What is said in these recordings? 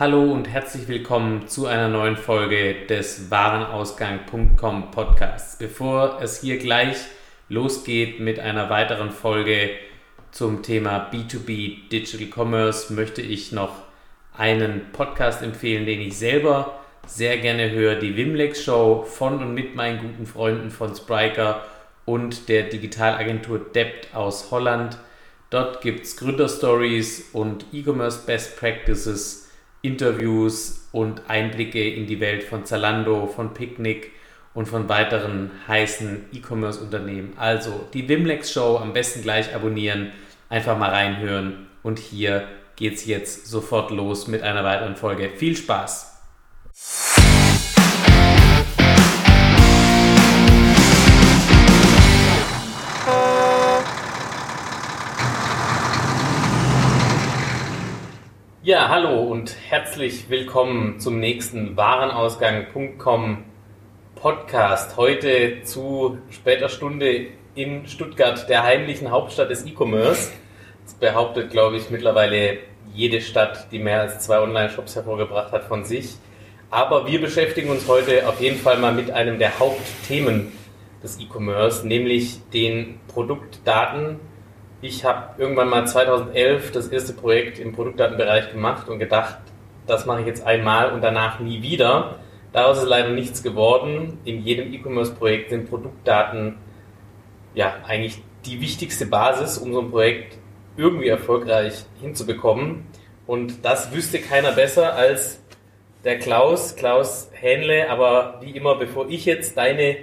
Hallo und herzlich willkommen zu einer neuen Folge des Warenausgang.com Podcasts. Bevor es hier gleich losgeht mit einer weiteren Folge zum Thema B2B Digital Commerce, möchte ich noch einen Podcast empfehlen, den ich selber sehr gerne höre, die Wimlex Show von und mit meinen guten Freunden von Spriker und der Digitalagentur Debt aus Holland. Dort gibt es Gründerstories und E-Commerce Best Practices, Interviews und Einblicke in die Welt von Zalando, von Picnic und von weiteren heißen E-Commerce-Unternehmen. Also die Wimlex Show am besten gleich abonnieren, einfach mal reinhören und hier geht es jetzt sofort los mit einer weiteren Folge. Viel Spaß! Ja, hallo und herzlich willkommen zum nächsten Warenausgang.com Podcast. Heute zu später Stunde in Stuttgart, der heimlichen Hauptstadt des E-Commerce. Das behauptet, glaube ich, mittlerweile jede Stadt, die mehr als zwei Online-Shops hervorgebracht hat, von sich. Aber wir beschäftigen uns heute auf jeden Fall mal mit einem der Hauptthemen des E-Commerce, nämlich den Produktdaten ich habe irgendwann mal 2011 das erste Projekt im Produktdatenbereich gemacht und gedacht, das mache ich jetzt einmal und danach nie wieder. Daraus ist leider nichts geworden. In jedem E-Commerce-Projekt sind Produktdaten ja eigentlich die wichtigste Basis, um so ein Projekt irgendwie erfolgreich hinzubekommen. Und das wüsste keiner besser als der Klaus, Klaus Hähnle. Aber wie immer, bevor ich jetzt deine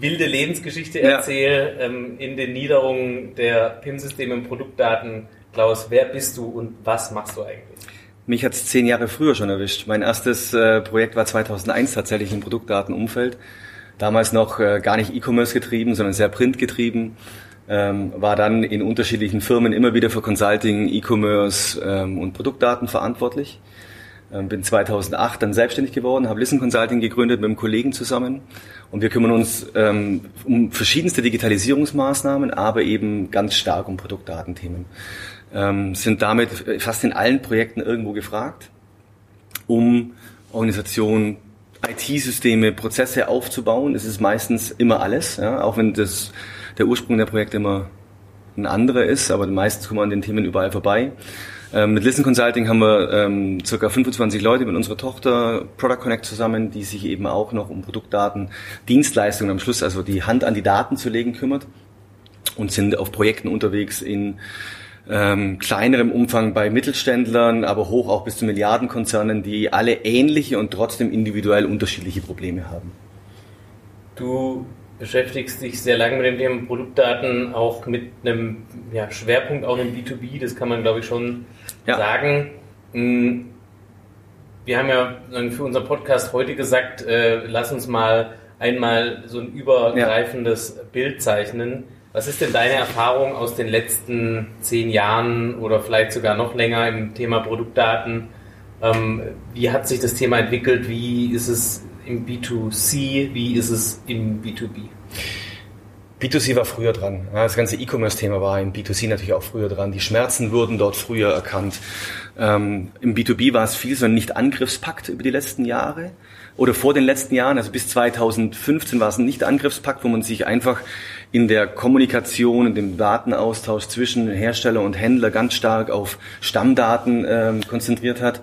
wilde Lebensgeschichte erzähle ja. ähm, in den Niederungen der PIM-Systeme und Produktdaten. Klaus, wer bist du und was machst du eigentlich? Mich hat es zehn Jahre früher schon erwischt. Mein erstes äh, Projekt war 2001 tatsächlich im Produktdatenumfeld. Damals noch äh, gar nicht E-Commerce getrieben, sondern sehr Print getrieben. Ähm, war dann in unterschiedlichen Firmen immer wieder für Consulting, E-Commerce ähm, und Produktdaten verantwortlich. Ähm, bin 2008 dann selbstständig geworden, habe Listen Consulting gegründet mit einem Kollegen zusammen und wir kümmern uns ähm, um verschiedenste Digitalisierungsmaßnahmen, aber eben ganz stark um Produktdatenthemen. Ähm, sind damit fast in allen Projekten irgendwo gefragt, um Organisationen, IT-Systeme, Prozesse aufzubauen. Es ist meistens immer alles, ja, auch wenn das, der Ursprung der Projekte immer ein anderer ist, aber meistens kommen wir an den Themen überall vorbei. Ähm, mit Listen Consulting haben wir ähm, circa 25 Leute mit unserer Tochter Product Connect zusammen, die sich eben auch noch um Produktdaten, Dienstleistungen am Schluss, also die Hand an die Daten zu legen, kümmert und sind auf Projekten unterwegs in ähm, kleinerem Umfang bei Mittelständlern, aber hoch auch bis zu Milliardenkonzernen, die alle ähnliche und trotzdem individuell unterschiedliche Probleme haben. Du beschäftigst dich sehr lange mit dem Thema Produktdaten, auch mit einem ja, Schwerpunkt auch im B2B, das kann man glaube ich schon ja. sagen. Hm, wir haben ja für unseren Podcast heute gesagt, äh, lass uns mal einmal so ein übergreifendes ja. Bild zeichnen. Was ist denn deine Erfahrung aus den letzten zehn Jahren oder vielleicht sogar noch länger im Thema Produktdaten? Ähm, wie hat sich das Thema entwickelt? Wie ist es im B2C? Wie ist es im B2B? B2C war früher dran. Das ganze E-Commerce-Thema war im B2C natürlich auch früher dran. Die Schmerzen wurden dort früher erkannt. Ähm, Im B2B war es viel so ein Nicht-Angriffspakt über die letzten Jahre oder vor den letzten Jahren. Also bis 2015 war es ein Nicht-Angriffspakt, wo man sich einfach in der Kommunikation, in dem Datenaustausch zwischen Hersteller und Händler ganz stark auf Stammdaten ähm, konzentriert hat.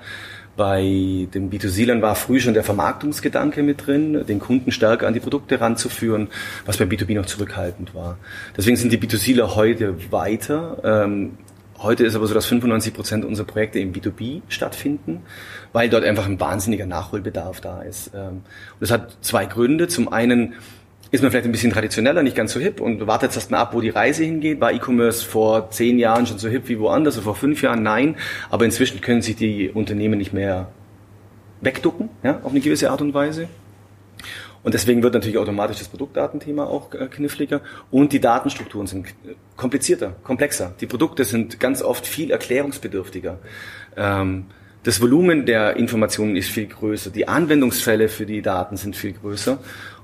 Bei den B2C-Lern war früh schon der Vermarktungsgedanke mit drin, den Kunden stärker an die Produkte ranzuführen, was bei B2B noch zurückhaltend war. Deswegen sind die B2Cler heute weiter. Ähm, heute ist aber so, dass 95 Prozent unserer Projekte im B2B stattfinden, weil dort einfach ein wahnsinniger Nachholbedarf da ist. Ähm, und das hat zwei Gründe. Zum einen ist man vielleicht ein bisschen traditioneller, nicht ganz so hip und wartet erst mal ab, wo die Reise hingeht. War E-Commerce vor zehn Jahren schon so hip wie woanders oder vor fünf Jahren? Nein. Aber inzwischen können sich die Unternehmen nicht mehr wegducken, ja, auf eine gewisse Art und Weise. Und deswegen wird natürlich automatisch das Produktdatenthema auch äh, kniffliger und die Datenstrukturen sind komplizierter, komplexer. Die Produkte sind ganz oft viel erklärungsbedürftiger. Ähm, das Volumen der Informationen ist viel größer, die Anwendungsfälle für die Daten sind viel größer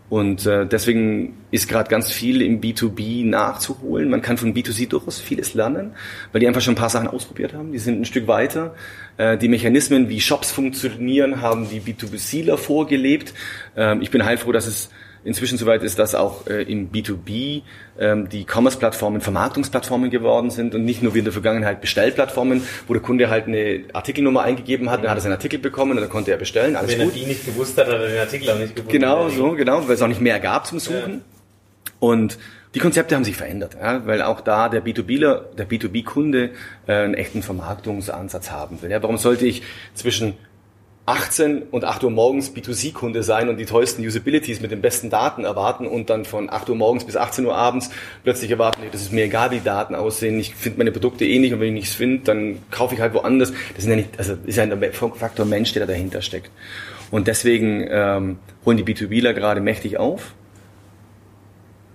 und äh, deswegen ist gerade ganz viel im B2B nachzuholen. Man kann von B2C durchaus vieles lernen, weil die einfach schon ein paar Sachen ausprobiert haben. Die sind ein Stück weiter. Äh, die Mechanismen, wie Shops funktionieren, haben die B2B-Sealer vorgelebt. Ähm, ich bin heilfroh, dass es inzwischen soweit ist, dass auch äh, im B2B ähm, die Commerce-Plattformen Vermarktungsplattformen geworden sind und nicht nur wie in der Vergangenheit Bestellplattformen, wo der Kunde halt eine Artikelnummer eingegeben hat, dann hat er seinen Artikel bekommen und dann konnte er bestellen. Alles Wenn gut. er die nicht gewusst hat, hat er den Artikel auch nicht gewusst. Genau, so, genau, weil es auch nicht mehr gab zum Suchen. Ja. Und die Konzepte haben sich verändert, ja, weil auch da der B2Bler, der B2B-Kunde äh, einen echten Vermarktungsansatz haben will. Ja, warum sollte ich zwischen 18 und 8 Uhr morgens B2C-Kunde sein und die tollsten Usabilities mit den besten Daten erwarten und dann von 8 Uhr morgens bis 18 Uhr abends plötzlich erwarten, nee, das ist mir egal, wie die Daten aussehen, ich finde meine Produkte eh nicht und wenn ich nichts finde, dann kaufe ich halt woanders. Das ist ja nicht, also ist ja ein Faktor Mensch, der da dahinter steckt. Und deswegen ähm, holen die B2Bler gerade mächtig auf.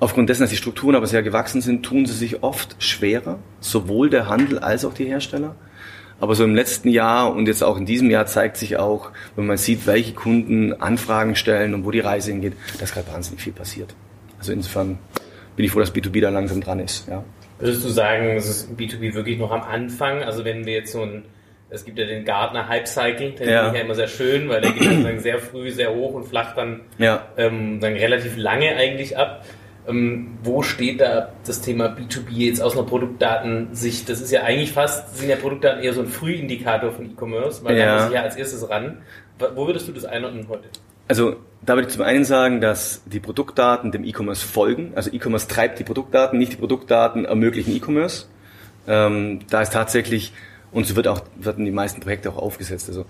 Aufgrund dessen, dass die Strukturen aber sehr gewachsen sind, tun sie sich oft schwerer, sowohl der Handel als auch die Hersteller. Aber so im letzten Jahr und jetzt auch in diesem Jahr zeigt sich auch, wenn man sieht, welche Kunden Anfragen stellen und wo die Reise hingeht, dass gerade wahnsinnig viel passiert. Also insofern bin ich froh, dass B2B da langsam dran ist. Ja. Würdest du sagen, es ist B2B wirklich noch am Anfang? Also wenn wir jetzt so ein, es gibt ja den Gartner Hype Cycle, der ja. ich ja immer sehr schön, weil der geht dann sehr früh, sehr hoch und flacht dann, ja. ähm, dann relativ lange eigentlich ab. Ähm, wo steht da das Thema B2B jetzt aus einer Produktdatensicht? Das ist ja eigentlich fast, sind ja Produktdaten eher so ein Frühindikator von E-Commerce, weil ja. da muss ich ja als erstes ran. Wo würdest du das einordnen heute? Also da würde ich zum einen sagen, dass die Produktdaten dem E-Commerce folgen. Also E-Commerce treibt die Produktdaten, nicht die Produktdaten ermöglichen E-Commerce. Ähm, da ist tatsächlich, und so wird auch, werden die meisten Projekte auch aufgesetzt. Also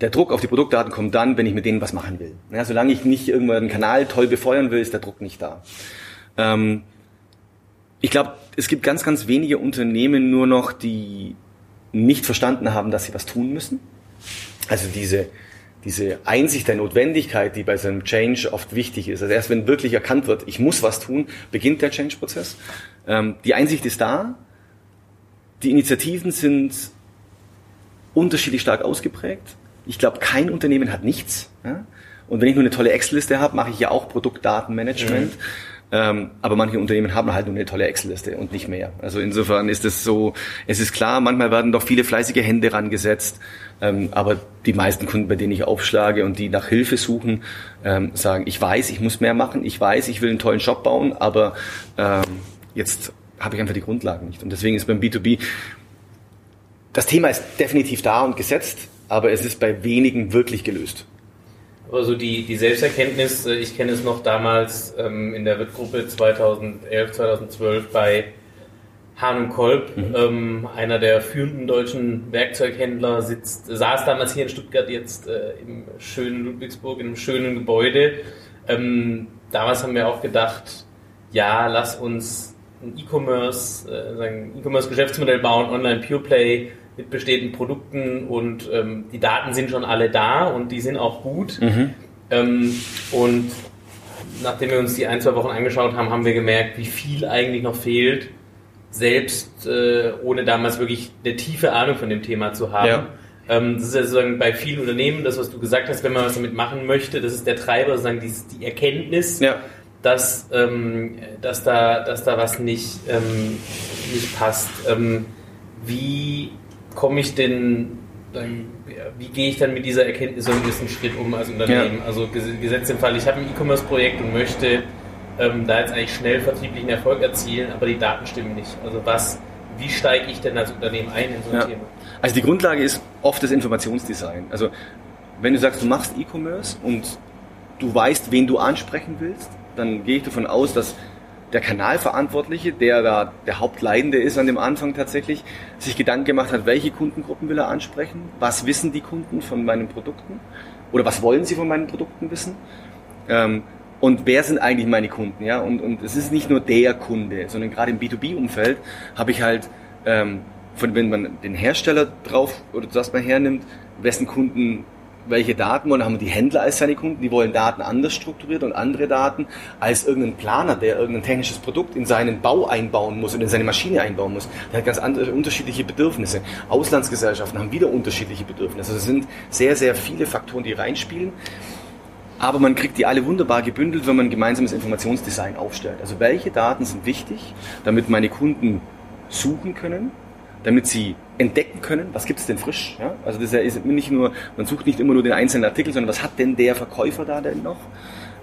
der Druck auf die Produktdaten kommt dann, wenn ich mit denen was machen will. Ja, solange ich nicht irgendwann einen Kanal toll befeuern will, ist der Druck nicht da. Ähm, ich glaube, es gibt ganz, ganz wenige Unternehmen nur noch, die nicht verstanden haben, dass sie was tun müssen. Also diese, diese Einsicht der Notwendigkeit, die bei so einem Change oft wichtig ist. Also erst wenn wirklich erkannt wird, ich muss was tun, beginnt der Change-Prozess. Ähm, die Einsicht ist da. Die Initiativen sind unterschiedlich stark ausgeprägt. Ich glaube, kein Unternehmen hat nichts. Ja? Und wenn ich nur eine tolle Excel-Liste habe, mache ich ja auch Produktdatenmanagement. Mhm. Ähm, aber manche Unternehmen haben halt nur eine tolle Excel-Liste und nicht mehr. Also insofern ist es so, es ist klar, manchmal werden doch viele fleißige Hände rangesetzt, ähm, aber die meisten Kunden, bei denen ich aufschlage und die nach Hilfe suchen, ähm, sagen, ich weiß, ich muss mehr machen, ich weiß, ich will einen tollen Shop bauen, aber ähm, jetzt habe ich einfach die Grundlagen nicht. Und deswegen ist beim B2B, das Thema ist definitiv da und gesetzt, aber es ist bei wenigen wirklich gelöst. Aber so die, die Selbsterkenntnis, äh, ich kenne es noch damals ähm, in der Wittgruppe 2011, 2012 bei Hahn und Kolb, mhm. ähm, einer der führenden deutschen Werkzeughändler, sitzt, saß damals hier in Stuttgart jetzt äh, im schönen Ludwigsburg, in einem schönen Gebäude. Ähm, damals haben wir auch gedacht, ja, lass uns ein E-Commerce, äh, E-Commerce-Geschäftsmodell bauen, Online Pure Play, mit bestehenden Produkten und ähm, die Daten sind schon alle da und die sind auch gut. Mhm. Ähm, und nachdem wir uns die ein, zwei Wochen angeschaut haben, haben wir gemerkt, wie viel eigentlich noch fehlt, selbst äh, ohne damals wirklich eine tiefe Ahnung von dem Thema zu haben. Ja. Ähm, das ist ja sozusagen bei vielen Unternehmen, das, was du gesagt hast, wenn man was damit machen möchte, das ist der Treiber, sozusagen die, die Erkenntnis, ja. dass, ähm, dass, da, dass da was nicht, ähm, nicht passt. Ähm, wie komme ich denn, dann, wie gehe ich dann mit dieser Erkenntnis so einen gewissen Schritt um als Unternehmen? Ja. Also gesetzt im Fall, ich habe ein E-Commerce-Projekt und möchte ähm, da jetzt eigentlich schnell vertrieblichen Erfolg erzielen, aber die Daten stimmen nicht. Also was, wie steige ich denn als Unternehmen ein in so ein ja. Thema? Also die Grundlage ist oft das Informationsdesign. Also wenn du sagst, du machst E-Commerce und du weißt, wen du ansprechen willst, dann gehe ich davon aus, dass der Kanalverantwortliche, der da der Hauptleidende ist an dem Anfang tatsächlich, sich Gedanken gemacht hat, welche Kundengruppen will er ansprechen, was wissen die Kunden von meinen Produkten? Oder was wollen sie von meinen Produkten wissen? Ähm, und wer sind eigentlich meine Kunden, ja? Und, und es ist nicht nur der Kunde, sondern gerade im B2B-Umfeld habe ich halt ähm, von, wenn man den Hersteller drauf oder das mal hernimmt, wessen Kunden welche Daten wollen, haben die Händler als seine Kunden, die wollen Daten anders strukturiert und andere Daten als irgendein Planer, der irgendein technisches Produkt in seinen Bau einbauen muss und in seine Maschine einbauen muss. Der hat ganz andere, unterschiedliche Bedürfnisse. Auslandsgesellschaften haben wieder unterschiedliche Bedürfnisse. Also es sind sehr, sehr viele Faktoren, die reinspielen. Aber man kriegt die alle wunderbar gebündelt, wenn man ein gemeinsames Informationsdesign aufstellt. Also welche Daten sind wichtig, damit meine Kunden suchen können, damit sie entdecken können, was gibt es denn frisch. Ja? Also das ist nicht nur, man sucht nicht immer nur den einzelnen Artikel, sondern was hat denn der Verkäufer da denn noch?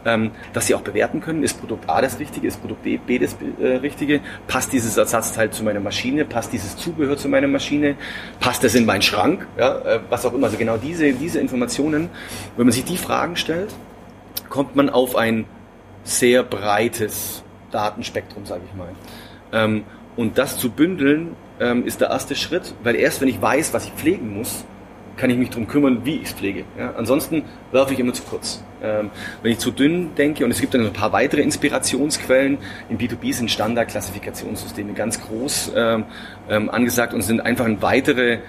Ähm, dass sie auch bewerten können, ist Produkt A das Richtige, ist Produkt B, das äh, Richtige, passt dieses Ersatzteil zu meiner Maschine, passt dieses Zubehör zu meiner Maschine, passt das in meinen Schrank, ja? äh, was auch immer. Also genau diese, diese Informationen, wenn man sich die Fragen stellt, kommt man auf ein sehr breites Datenspektrum, sage ich mal. Ähm, und das zu bündeln ähm, ist der erste Schritt, weil erst wenn ich weiß, was ich pflegen muss, kann ich mich darum kümmern, wie ich es pflege. Ja? Ansonsten werfe ich immer zu kurz. Ähm, wenn ich zu dünn denke, und es gibt dann ein paar weitere Inspirationsquellen, im B2B sind Standardklassifikationssysteme ganz groß ähm, ähm, angesagt und sind einfach eine weitere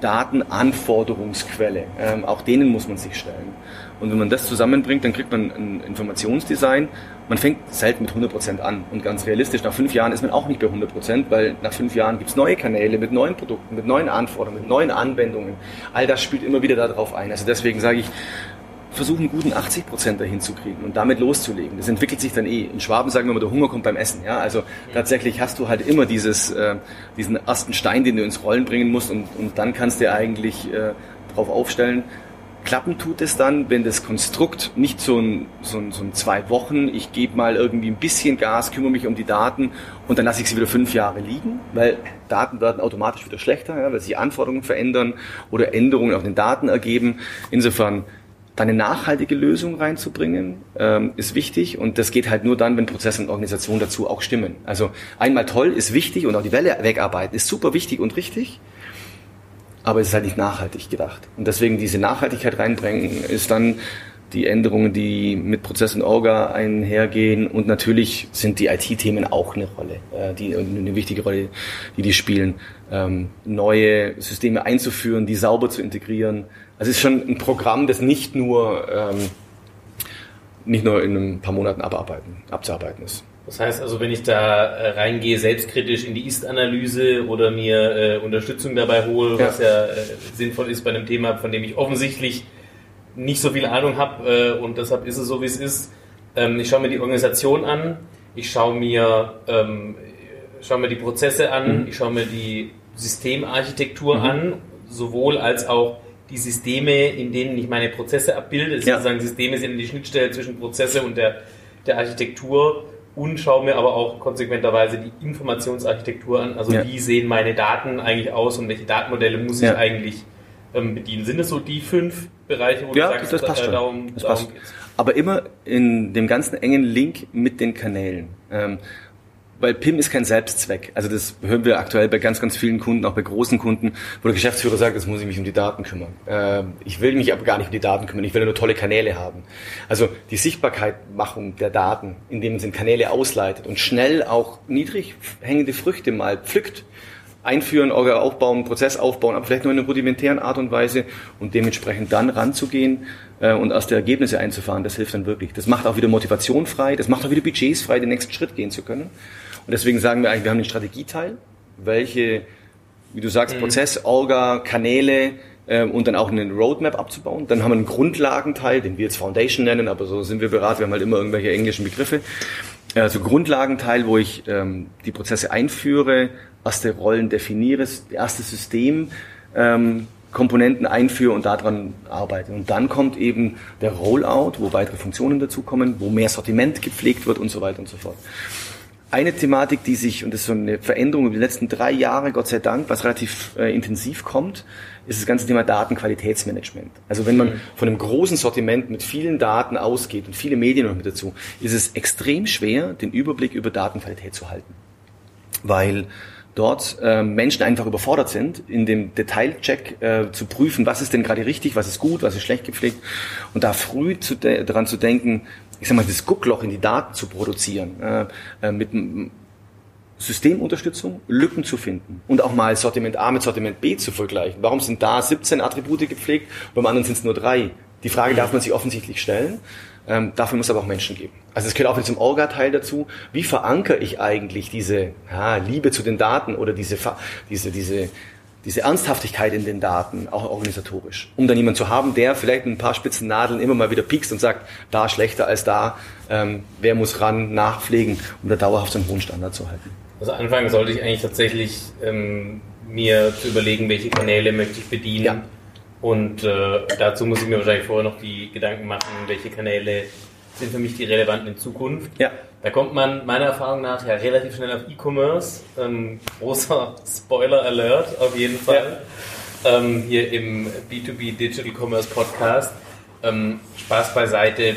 Datenanforderungsquelle. Ähm, auch denen muss man sich stellen. Und wenn man das zusammenbringt, dann kriegt man ein Informationsdesign. Man fängt selten mit 100% an. Und ganz realistisch, nach fünf Jahren ist man auch nicht bei 100%, weil nach fünf Jahren gibt es neue Kanäle mit neuen Produkten, mit neuen Anforderungen, mit neuen Anwendungen. All das spielt immer wieder darauf ein. Also deswegen sage ich, versuchen, guten 80 Prozent dahin zu kriegen und damit loszulegen. Das entwickelt sich dann eh. In Schwaben sagen wir immer, der Hunger kommt beim Essen. Ja, also tatsächlich hast du halt immer dieses, äh, diesen ersten Stein, den du ins Rollen bringen musst und, und dann kannst du eigentlich äh, drauf aufstellen. Klappen tut es dann, wenn das Konstrukt nicht so ein, so ein, so ein zwei Wochen, ich gebe mal irgendwie ein bisschen Gas, kümmere mich um die Daten und dann lasse ich sie wieder fünf Jahre liegen, weil Daten werden automatisch wieder schlechter, ja, weil sich Anforderungen verändern oder Änderungen auf den Daten ergeben. Insofern eine nachhaltige Lösung reinzubringen, ähm, ist wichtig und das geht halt nur dann, wenn Prozess und Organisation dazu auch stimmen. Also einmal toll ist wichtig und auch die Welle wegarbeiten ist super wichtig und richtig, aber es ist halt nicht nachhaltig gedacht. Und deswegen diese Nachhaltigkeit reinbringen ist dann die Änderungen, die mit Prozess und Orga einhergehen und natürlich sind die IT-Themen auch eine Rolle, äh, die eine wichtige Rolle, die die spielen, ähm, neue Systeme einzuführen, die sauber zu integrieren, also es ist schon ein Programm, das nicht nur, ähm, nicht nur in ein paar Monaten abarbeiten, abzuarbeiten ist. Das heißt also, wenn ich da äh, reingehe, selbstkritisch in die Ist-Analyse oder mir äh, Unterstützung dabei hole, ja. was ja äh, sinnvoll ist bei einem Thema, von dem ich offensichtlich nicht so viel Ahnung habe äh, und deshalb ist es so, wie es ist. Ähm, ich schaue mir die Organisation an, ich schaue mir, ähm, schaue mir die Prozesse an, mhm. ich schaue mir die Systemarchitektur mhm. an, sowohl als auch die Systeme, in denen ich meine Prozesse abbilde. Ja. Sozusagen Systeme sind die Schnittstelle zwischen Prozesse und der, der Architektur und schaue mir aber auch konsequenterweise die Informationsarchitektur an. Also ja. wie sehen meine Daten eigentlich aus und welche Datenmodelle muss ja. ich eigentlich ähm, bedienen. Sind es so die fünf Bereiche, wo ja, du sagst, das passt äh, darum, das darum passt. Aber immer in dem ganzen engen Link mit den Kanälen. Ähm, weil PIM ist kein Selbstzweck. Also das hören wir aktuell bei ganz, ganz vielen Kunden, auch bei großen Kunden, wo der Geschäftsführer sagt, jetzt muss ich mich um die Daten kümmern. Äh, ich will mich aber gar nicht um die Daten kümmern, ich will nur tolle Kanäle haben. Also die Sichtbarkeitmachung der Daten, indem man Kanäle ausleitet und schnell auch niedrig hängende Früchte mal pflückt, einführen, aufbauen, Prozess aufbauen, aber vielleicht nur in einer rudimentären Art und Weise und dementsprechend dann ranzugehen äh, und erste Ergebnisse einzufahren, das hilft dann wirklich. Das macht auch wieder Motivation frei, das macht auch wieder Budgets frei, den nächsten Schritt gehen zu können. Und deswegen sagen wir eigentlich, wir haben den Strategieteil, welche, wie du sagst, mhm. Prozess, Orga, Kanäle äh, und dann auch einen Roadmap abzubauen. Dann haben wir einen Grundlagenteil, den wir jetzt Foundation nennen, aber so sind wir beraten, wir haben halt immer irgendwelche englischen Begriffe. Also Grundlagenteil, wo ich ähm, die Prozesse einführe, erste Rollen definiere, erstes System ähm, Komponenten einführe und daran arbeite. Und dann kommt eben der Rollout, wo weitere Funktionen dazukommen, wo mehr Sortiment gepflegt wird und so weiter und so fort. Eine Thematik, die sich, und das ist so eine Veränderung über die letzten drei Jahre, Gott sei Dank, was relativ äh, intensiv kommt, ist das ganze Thema Datenqualitätsmanagement. Also wenn man mhm. von einem großen Sortiment mit vielen Daten ausgeht und viele Medien noch mit dazu, ist es extrem schwer, den Überblick über Datenqualität zu halten. Weil dort äh, Menschen einfach überfordert sind, in dem Detailcheck äh, zu prüfen, was ist denn gerade richtig, was ist gut, was ist schlecht gepflegt und da früh zu daran zu denken, ich sag mal, das Guckloch in die Daten zu produzieren, äh, äh, mit Systemunterstützung, Lücken zu finden und auch mal Sortiment A mit Sortiment B zu vergleichen. Warum sind da 17 Attribute gepflegt, beim anderen sind es nur drei? Die Frage darf man sich offensichtlich stellen. Ähm, dafür muss es aber auch Menschen geben. Also es gehört auch zum Orga-Teil dazu. Wie verankere ich eigentlich diese ja, Liebe zu den Daten oder diese, diese, diese diese Ernsthaftigkeit in den Daten, auch organisatorisch, um dann jemanden zu haben, der vielleicht ein paar spitzen Nadeln immer mal wieder piekst und sagt, da schlechter als da, ähm, wer muss ran, nachpflegen, um da dauerhaft einen hohen Standard zu halten. Also anfangen sollte ich eigentlich tatsächlich ähm, mir zu überlegen, welche Kanäle möchte ich bedienen. Ja. Und äh, dazu muss ich mir wahrscheinlich vorher noch die Gedanken machen, welche Kanäle sind für mich die relevanten in Zukunft. Ja. Da kommt man meiner Erfahrung nach ja relativ schnell auf E-Commerce. Ähm, großer Spoiler Alert auf jeden Fall. Ja. Ähm, hier im B2B Digital Commerce Podcast. Ähm, Spaß beiseite.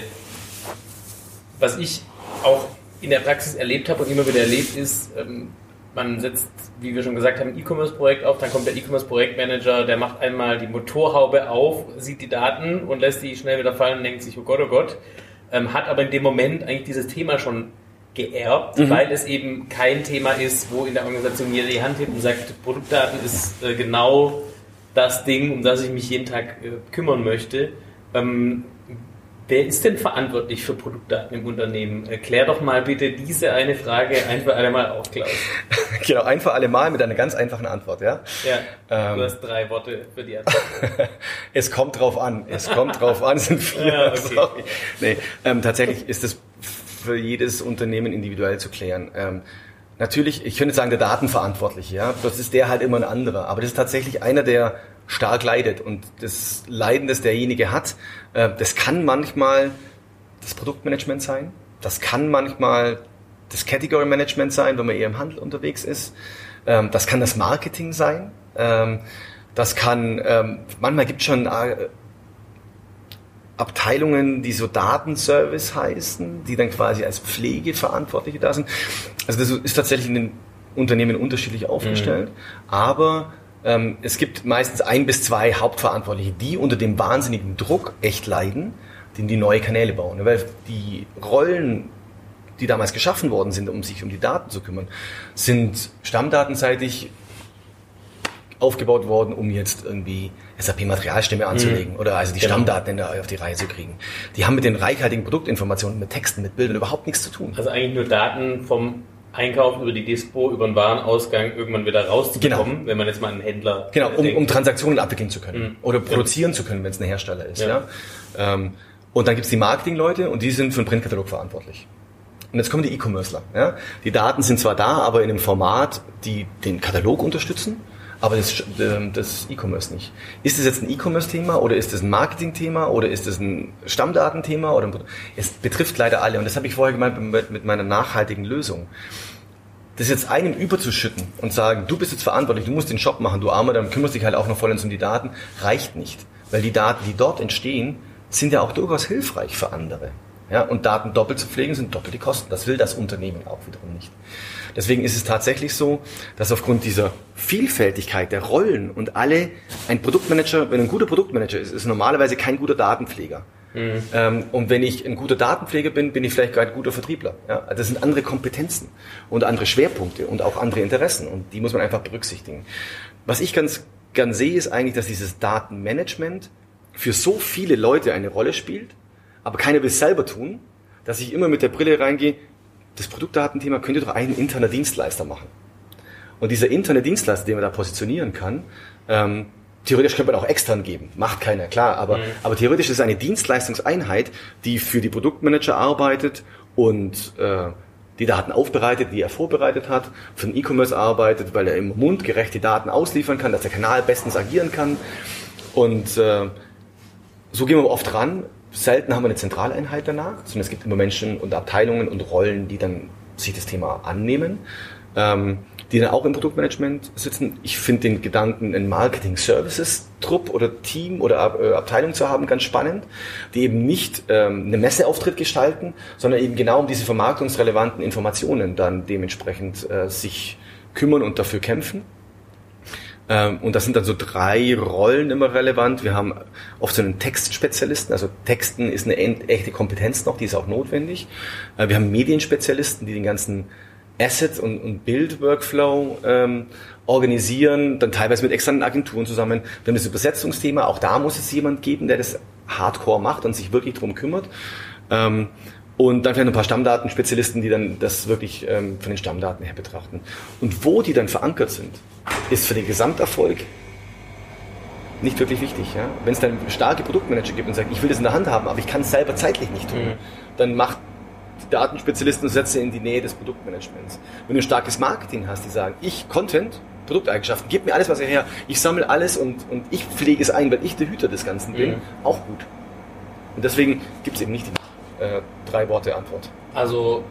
Was ich auch in der Praxis erlebt habe und immer wieder erlebt ist, ähm, man setzt, wie wir schon gesagt haben, ein E-Commerce-Projekt auf, dann kommt der E-Commerce-Projektmanager, der macht einmal die Motorhaube auf, sieht die Daten und lässt die schnell wieder fallen und denkt sich, oh Gott, oh Gott, ähm, hat aber in dem Moment eigentlich dieses Thema schon geerbt, mhm. weil es eben kein Thema ist, wo in der Organisation jeder die Hand hebt und sagt, Produktdaten ist äh, genau das Ding, um das ich mich jeden Tag äh, kümmern möchte. Ähm, Wer ist denn verantwortlich für Produktdaten im Unternehmen? Erklär doch mal bitte diese eine Frage ein für alle Mal auf, Klaus. genau, ein für alle Mal mit einer ganz einfachen Antwort, ja? Ja, ähm, du hast drei Worte für die Antwort. es kommt drauf an, es kommt drauf an, es sind vier. Ja, okay. Sorry. Nee, ähm, tatsächlich ist es für jedes Unternehmen individuell zu klären. Ähm, natürlich, ich könnte sagen, der Datenverantwortliche, ja, das ist der halt immer ein anderer, aber das ist tatsächlich einer, der stark leidet und das Leiden, das derjenige hat, äh, das kann manchmal das Produktmanagement sein, das kann manchmal das Category Management sein, wenn man eher im Handel unterwegs ist, ähm, das kann das Marketing sein, ähm, das kann, ähm, manchmal gibt es schon äh, Abteilungen, die so Datenservice heißen, die dann quasi als Pflegeverantwortliche da sind. Also das ist tatsächlich in den Unternehmen unterschiedlich aufgestellt, mhm. aber ähm, es gibt meistens ein bis zwei Hauptverantwortliche, die unter dem wahnsinnigen Druck echt leiden, den die neue Kanäle bauen. Weil die Rollen, die damals geschaffen worden sind, um sich um die Daten zu kümmern, sind stammdatenseitig aufgebaut worden, um jetzt irgendwie SAP-Materialstimme anzulegen mhm. oder also die genau. Stammdaten der, auf die Reihe zu kriegen. Die haben mit den reichhaltigen Produktinformationen, mit Texten, mit Bildern überhaupt nichts zu tun. Also eigentlich nur Daten vom Einkauf über die Dispo, über den Warenausgang irgendwann wieder rauszubekommen, genau. wenn man jetzt mal einen Händler. Genau, um, um Transaktionen abwickeln zu können mhm. oder produzieren ja. zu können, wenn es ein Hersteller ist. Ja. ja? Ähm, und dann gibt's die Marketingleute und die sind für den Printkatalog verantwortlich. Und jetzt kommen die E-Commercer. Ja? Die Daten sind zwar da, aber in einem Format, die den Katalog unterstützen, aber das, ähm, das E-Commerce nicht. Ist das jetzt ein E-Commerce-Thema oder ist das ein Marketing-Thema oder ist das ein Stammdatenthema? Oder es betrifft leider alle und das habe ich vorher gemeint mit meiner nachhaltigen Lösung. Das jetzt einem überzuschütten und sagen, du bist jetzt verantwortlich, du musst den Shop machen, du Armer, dann kümmerst dich halt auch noch vollends um die Daten, reicht nicht. Weil die Daten, die dort entstehen, sind ja auch durchaus hilfreich für andere. Ja, und Daten doppelt zu pflegen sind doppelte Kosten. Das will das Unternehmen auch wiederum nicht. Deswegen ist es tatsächlich so, dass aufgrund dieser Vielfältigkeit der Rollen und alle, ein Produktmanager, wenn ein guter Produktmanager ist, ist normalerweise kein guter Datenpfleger. Mhm. Ähm, und wenn ich ein guter Datenpfleger bin, bin ich vielleicht gar ein guter Vertriebler. Ja? Das sind andere Kompetenzen und andere Schwerpunkte und auch andere Interessen und die muss man einfach berücksichtigen. Was ich ganz gern sehe, ist eigentlich, dass dieses Datenmanagement für so viele Leute eine Rolle spielt, aber keiner will es selber tun, dass ich immer mit der Brille reingehe, das Produktdatenthema könnte doch ein interner Dienstleister machen. Und dieser interne Dienstleister, den man da positionieren kann, ähm, theoretisch könnte man auch extern geben, macht keiner, klar, aber, mhm. aber theoretisch ist es eine Dienstleistungseinheit, die für die Produktmanager arbeitet und äh, die Daten aufbereitet, die er vorbereitet hat, für den E-Commerce arbeitet, weil er im mundgerecht die Daten ausliefern kann, dass der Kanal bestens agieren kann. Und äh, so gehen wir oft ran. Selten haben wir eine Zentraleinheit danach, sondern es gibt immer Menschen und Abteilungen und Rollen, die dann sich das Thema annehmen, ähm, die dann auch im Produktmanagement sitzen. Ich finde den Gedanken, einen Marketing-Services-Trupp oder Team oder äh, Abteilung zu haben, ganz spannend, die eben nicht ähm, eine Messeauftritt gestalten, sondern eben genau um diese vermarktungsrelevanten Informationen dann dementsprechend äh, sich kümmern und dafür kämpfen. Ähm, und das sind dann so drei Rollen immer relevant. Wir haben oft so einen Textspezialisten, also Texten ist eine echte Kompetenz noch, die ist auch notwendig. Äh, wir haben Medienspezialisten, die den ganzen Asset- und, und Bild-Workflow ähm, organisieren, dann teilweise mit externen Agenturen zusammen. Wir haben das Übersetzungsthema, auch da muss es jemand geben, der das hardcore macht und sich wirklich drum kümmert. Ähm, und dann vielleicht ein paar Stammdatenspezialisten, die dann das wirklich ähm, von den Stammdaten her betrachten. Und wo die dann verankert sind, ist für den Gesamterfolg nicht wirklich wichtig. Ja? Wenn es dann starke Produktmanager gibt und sagt, ich will das in der Hand haben, aber ich kann es selber zeitlich nicht tun, mhm. dann macht die Datenspezialisten und setze in die Nähe des Produktmanagements. Wenn du ein starkes Marketing hast, die sagen, ich Content, Produkteigenschaften. Gebt mir alles, was ihr her. Ich sammle alles und, und ich pflege es ein, weil ich der Hüter des Ganzen bin. Mhm. Auch gut. Und deswegen gibt es eben nicht die äh, drei Worte Antwort. Also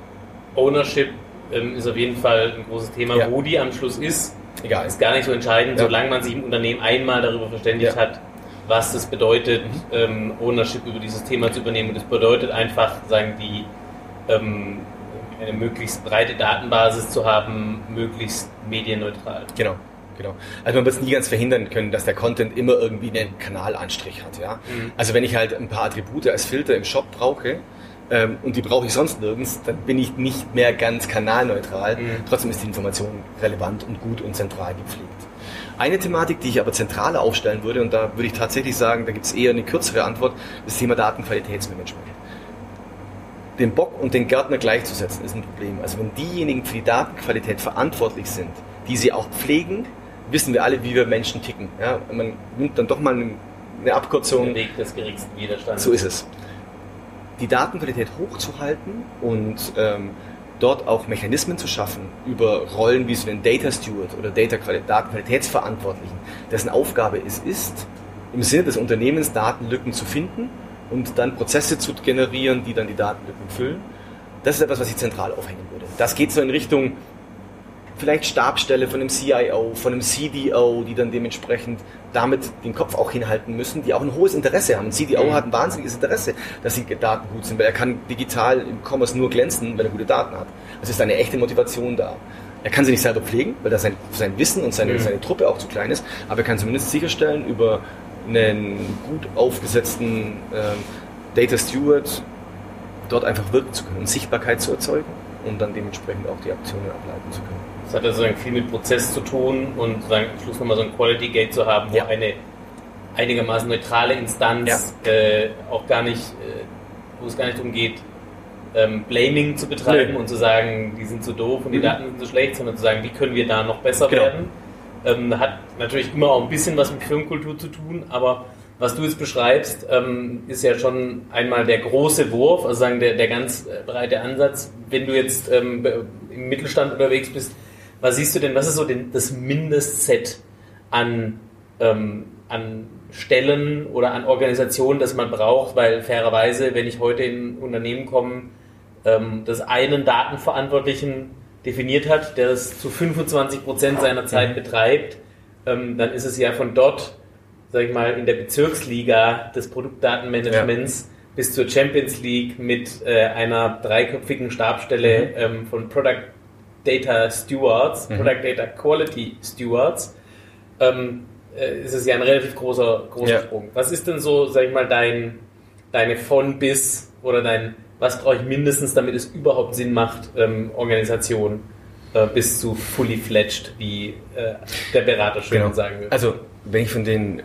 Ownership ähm, ist auf jeden Fall ein großes Thema. Ja. Wo die am Schluss ist, Egal. ist gar nicht so entscheidend, ja. solange man sich im Unternehmen einmal darüber verständigt ja. hat, was es bedeutet, mhm. ähm, Ownership über dieses Thema zu übernehmen. Und es bedeutet einfach, sagen die, ähm, eine möglichst breite Datenbasis zu haben, möglichst medienneutral. Genau. Genau. Also man wird es nie ganz verhindern können, dass der Content immer irgendwie einen Kanalanstrich hat. Ja? Mhm. Also wenn ich halt ein paar Attribute als Filter im Shop brauche, ähm, und die brauche ich sonst nirgends, dann bin ich nicht mehr ganz kanalneutral. Mhm. Trotzdem ist die Information relevant und gut und zentral gepflegt. Eine Thematik, die ich aber zentraler aufstellen würde, und da würde ich tatsächlich sagen, da gibt es eher eine kürzere Antwort, das Thema Datenqualitätsmanagement. Den Bock und den Gärtner gleichzusetzen ist ein Problem. Also wenn diejenigen für die Datenqualität verantwortlich sind, die sie auch pflegen, wissen wir alle, wie wir Menschen ticken. Ja, man nimmt dann doch mal eine Abkürzung. Der Weg des geringsten Widerstands. So ist es die Datenqualität hochzuhalten und ähm, dort auch Mechanismen zu schaffen über Rollen wie so den Data Steward oder Data Datenqualitätsverantwortlichen, dessen Aufgabe es ist, im Sinne des Unternehmens Datenlücken zu finden und dann Prozesse zu generieren, die dann die Datenlücken füllen. Das ist etwas, was ich zentral aufhängen würde. Das geht so in Richtung vielleicht Stabstelle von einem CIO, von einem CDO, die dann dementsprechend damit den Kopf auch hinhalten müssen, die auch ein hohes Interesse haben. Ein CDO mhm. hat ein wahnsinniges Interesse, dass die Daten gut sind, weil er kann digital im Commerce nur glänzen, wenn er gute Daten hat. Es ist eine echte Motivation da. Er kann sie nicht selber pflegen, weil da sein, sein Wissen und seine, mhm. seine Truppe auch zu klein ist, aber er kann zumindest sicherstellen, über einen gut aufgesetzten ähm, Data Steward dort einfach wirken zu können und Sichtbarkeit zu erzeugen und dann dementsprechend auch die Aktionen ableiten zu können. Das hat also viel mit Prozess zu tun und sagen, am Schluss nochmal so ein Quality Gate zu haben, wo ja. eine einigermaßen neutrale Instanz ja. äh, auch gar nicht, äh, wo es gar nicht darum geht, ähm, Blaming zu betreiben nee. und zu sagen, die sind so doof und die mhm. Daten sind so schlecht, sondern zu sagen, wie können wir da noch besser genau. werden. Ähm, hat natürlich immer auch ein bisschen was mit Firmenkultur zu tun, aber was du jetzt beschreibst, ähm, ist ja schon einmal der große Wurf, also sagen der, der ganz breite Ansatz. Wenn du jetzt ähm, im Mittelstand unterwegs bist, was siehst du denn, was ist so den, das Mindestset an, ähm, an Stellen oder an Organisationen, das man braucht? Weil fairerweise, wenn ich heute in ein Unternehmen komme, ähm, das einen Datenverantwortlichen definiert hat, der das zu 25 Prozent seiner Zeit mhm. betreibt, ähm, dann ist es ja von dort, sag ich mal, in der Bezirksliga des Produktdatenmanagements ja. bis zur Champions League mit äh, einer dreiköpfigen Stabstelle mhm. ähm, von Product Data Stewards, mhm. Product Data Quality Stewards, ähm, äh, ist es ja ein relativ großer, großer ja. Sprung. Was ist denn so, sag ich mal, dein, deine von bis oder dein, was brauche ich mindestens, damit es überhaupt Sinn macht, ähm, Organisation äh, bis zu fully fledged, wie äh, der Berater schön genau. sagen würde? Also, wenn ich von den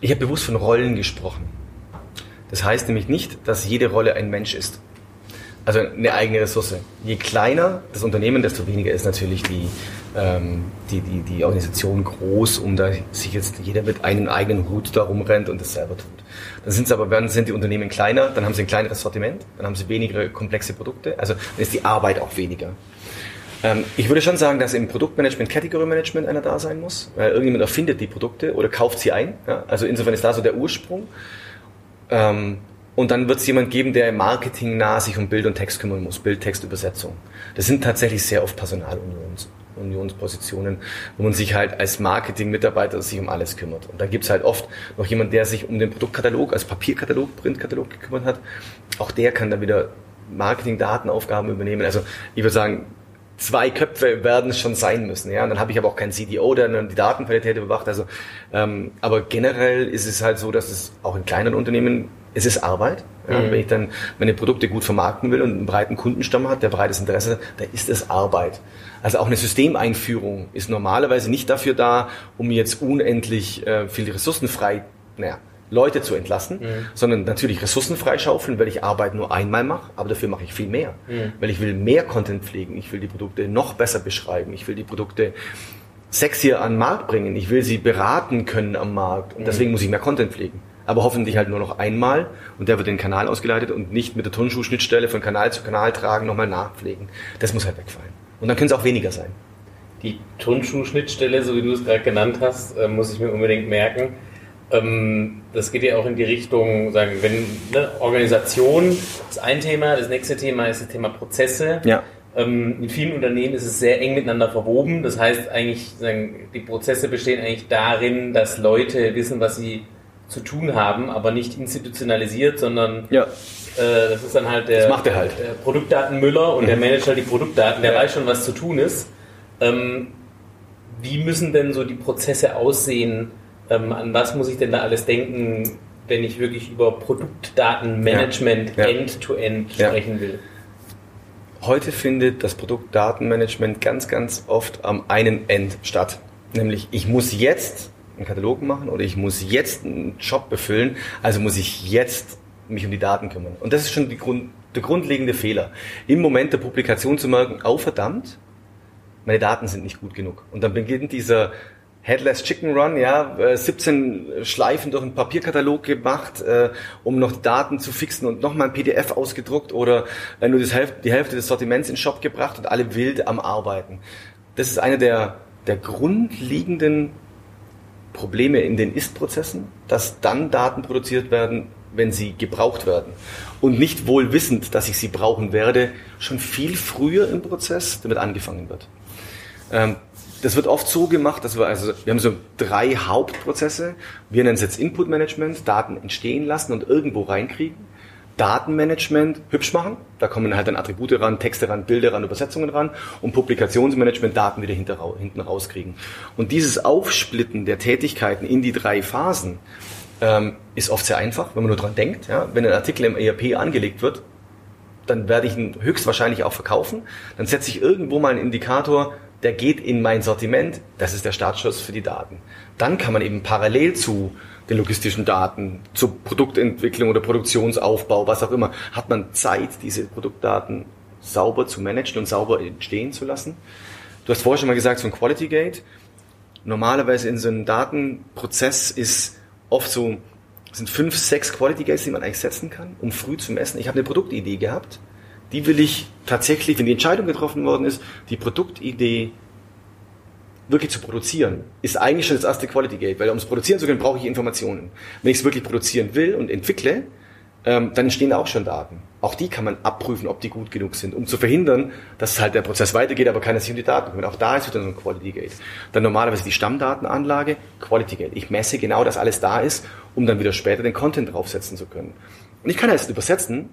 ich habe bewusst von Rollen gesprochen. Das heißt nämlich nicht, dass jede Rolle ein Mensch ist. Also eine eigene Ressource. Je kleiner das Unternehmen, desto weniger ist natürlich die, ähm, die, die, die Organisation groß, um da sich jetzt jeder mit einem eigenen Hut da rumrennt und das selber tut. Dann sind es aber, dann sind die Unternehmen kleiner, dann haben sie ein kleineres Sortiment, dann haben sie weniger komplexe Produkte, also dann ist die Arbeit auch weniger. Ähm, ich würde schon sagen, dass im Produktmanagement Category Management einer da sein muss, weil irgendjemand erfindet die Produkte oder kauft sie ein. Ja? Also insofern ist da so der Ursprung. Ähm, und dann wird es jemand geben, der im Marketing nah sich um Bild und Text kümmern muss, Bild-Text-Übersetzung. Das sind tatsächlich sehr oft Personalunionspositionen, wo man sich halt als Marketing-Mitarbeiter sich um alles kümmert. Und dann gibt's halt oft noch jemand, der sich um den Produktkatalog, als Papierkatalog, Printkatalog gekümmert hat. Auch der kann dann wieder Marketing-Datenaufgaben übernehmen. Also ich würde sagen, zwei Köpfe werden es schon sein müssen. Ja, und dann habe ich aber auch keinen CDO, der dann die Datenqualität überwacht. Also, ähm, aber generell ist es halt so, dass es auch in kleinen Unternehmen es ist Arbeit. Ja, mhm. Wenn ich dann meine Produkte gut vermarkten will und einen breiten Kundenstamm hat, der breites Interesse hat, dann ist es Arbeit. Also auch eine Systemeinführung ist normalerweise nicht dafür da, um jetzt unendlich äh, viel Ressourcen frei, naja, Leute zu entlassen, mhm. sondern natürlich Ressourcen freischaufeln, weil ich Arbeit nur einmal mache, aber dafür mache ich viel mehr. Mhm. Weil ich will mehr Content pflegen, ich will die Produkte noch besser beschreiben, ich will die Produkte sexier an den Markt bringen, ich will sie beraten können am Markt und mhm. deswegen muss ich mehr Content pflegen aber hoffentlich halt nur noch einmal und der wird in den Kanal ausgeleitet und nicht mit der Turnschuhschnittstelle von Kanal zu Kanal tragen, nochmal nachpflegen. Das muss halt wegfallen. Und dann können es auch weniger sein. die Turnschuh-Schnittstelle, so wie du es gerade genannt hast, äh, muss ich mir unbedingt merken. Ähm, das geht ja auch in die Richtung, sagen, wenn ne, Organisation ist ein Thema, das nächste Thema ist das Thema Prozesse. Ja. Ähm, in vielen Unternehmen ist es sehr eng miteinander verwoben. Das heißt eigentlich, sagen, die Prozesse bestehen eigentlich darin, dass Leute wissen, was sie zu tun haben, aber nicht institutionalisiert, sondern Ja. äh, das ist dann halt der, er halt. der Produktdatenmüller und der managt halt die Produktdaten, der Ja. weiß schon, was zu tun ist. Ähm, wie müssen denn so die Prozesse aussehen? Ähm, an was muss ich denn da alles denken, wenn ich wirklich über Produktdatenmanagement Ja. Ja. end-to-end Ja. sprechen will? Heute findet das Produktdatenmanagement ganz, ganz oft am einen End statt. Nämlich, ich muss jetzt einen Katalog machen oder ich muss jetzt einen Job befüllen, also muss ich jetzt mich um die Daten kümmern. Und das ist schon Grund, der grundlegende Fehler. Im Moment der Publikation zu merken, oh verdammt, meine Daten sind nicht gut genug. Und dann beginnt dieser Headless Chicken Run, ja, äh, 17 Schleifen durch einen Papierkatalog gemacht, äh, um noch die Daten zu fixen und nochmal ein PDF ausgedruckt oder äh, nur Hälfte, die Hälfte des Sortiments in den Shop gebracht und alle wild am Arbeiten. Das ist eine der, der grundlegenden Probleme in den Ist-Prozessen, dass dann Daten produziert werden, wenn sie gebraucht werden. Und nicht wohl wissend, dass ich sie brauchen werde, schon viel früher im Prozess damit angefangen wird. Ähm, das wird oft so gemacht, dass wir also, wir haben so drei Hauptprozesse. Wir nennen es jetzt Input Management, Daten entstehen lassen und irgendwo reinkriegen. Datenmanagement hübsch machen, da kommen halt dann Attribute ran, Texte ran, Bilder ran, Übersetzungen ran und Publikationsmanagement Daten wieder hinten rauskriegen. Und dieses Aufsplitten der Tätigkeiten in die drei Phasen ähm, ist oft sehr einfach, wenn man nur dran denkt. Ja? Wenn ein Artikel im ERP angelegt wird, dann werde ich ihn höchstwahrscheinlich auch verkaufen. Dann setze ich irgendwo mal einen Indikator, der geht in mein Sortiment. Das ist der Startschuss für die Daten. Dann kann man eben parallel zu den logistischen Daten, zur Produktentwicklung oder Produktionsaufbau, was auch immer, hat man Zeit, diese Produktdaten sauber zu managen und sauber entstehen zu lassen. Du hast vorher schon mal gesagt, so ein Quality Gate. Normalerweise in so einem Datenprozess ist oft so, sind fünf, sechs Quality Gates, die man eigentlich setzen kann, um früh zu messen. Ich habe eine Produktidee gehabt, die will ich tatsächlich, wenn die Entscheidung getroffen worden ist, die Produktidee wirklich zu produzieren, ist eigentlich schon das erste Quality Gate, weil um es produzieren zu können, brauche ich Informationen. Wenn ich es wirklich produzieren will und entwickle, ähm, dann entstehen auch schon Daten. Auch die kann man abprüfen, ob die gut genug sind, um zu verhindern, dass halt der Prozess weitergeht, aber keiner sich um die Daten kümmert. Auch da ist wieder so ein Quality Gate. Dann normalerweise die Stammdatenanlage, Quality Gate. Ich messe genau, dass alles da ist, um dann wieder später den Content draufsetzen zu können. Und ich kann jetzt übersetzen,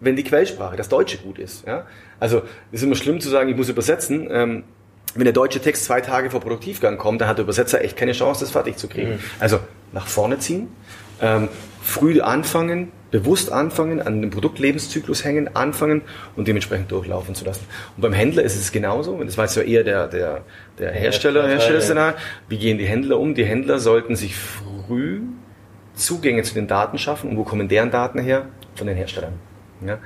wenn die Quellsprache, das Deutsche gut ist. Ja? Also es ist immer schlimm zu sagen, ich muss übersetzen. Ähm, wenn der deutsche Text zwei Tage vor Produktivgang kommt, dann hat der Übersetzer echt keine Chance, das fertig zu kriegen. Mhm. Also nach vorne ziehen, ähm, früh anfangen, bewusst anfangen, an dem Produktlebenszyklus hängen, anfangen und dementsprechend durchlaufen zu lassen. Und beim Händler ist es genauso. Das war jetzt ja eher der, der, der Hersteller, Herstellerszenario. Wie gehen die Händler um? Die Händler sollten sich früh Zugänge zu den Daten schaffen. Und wo kommen deren Daten her? Von den Herstellern. Ja?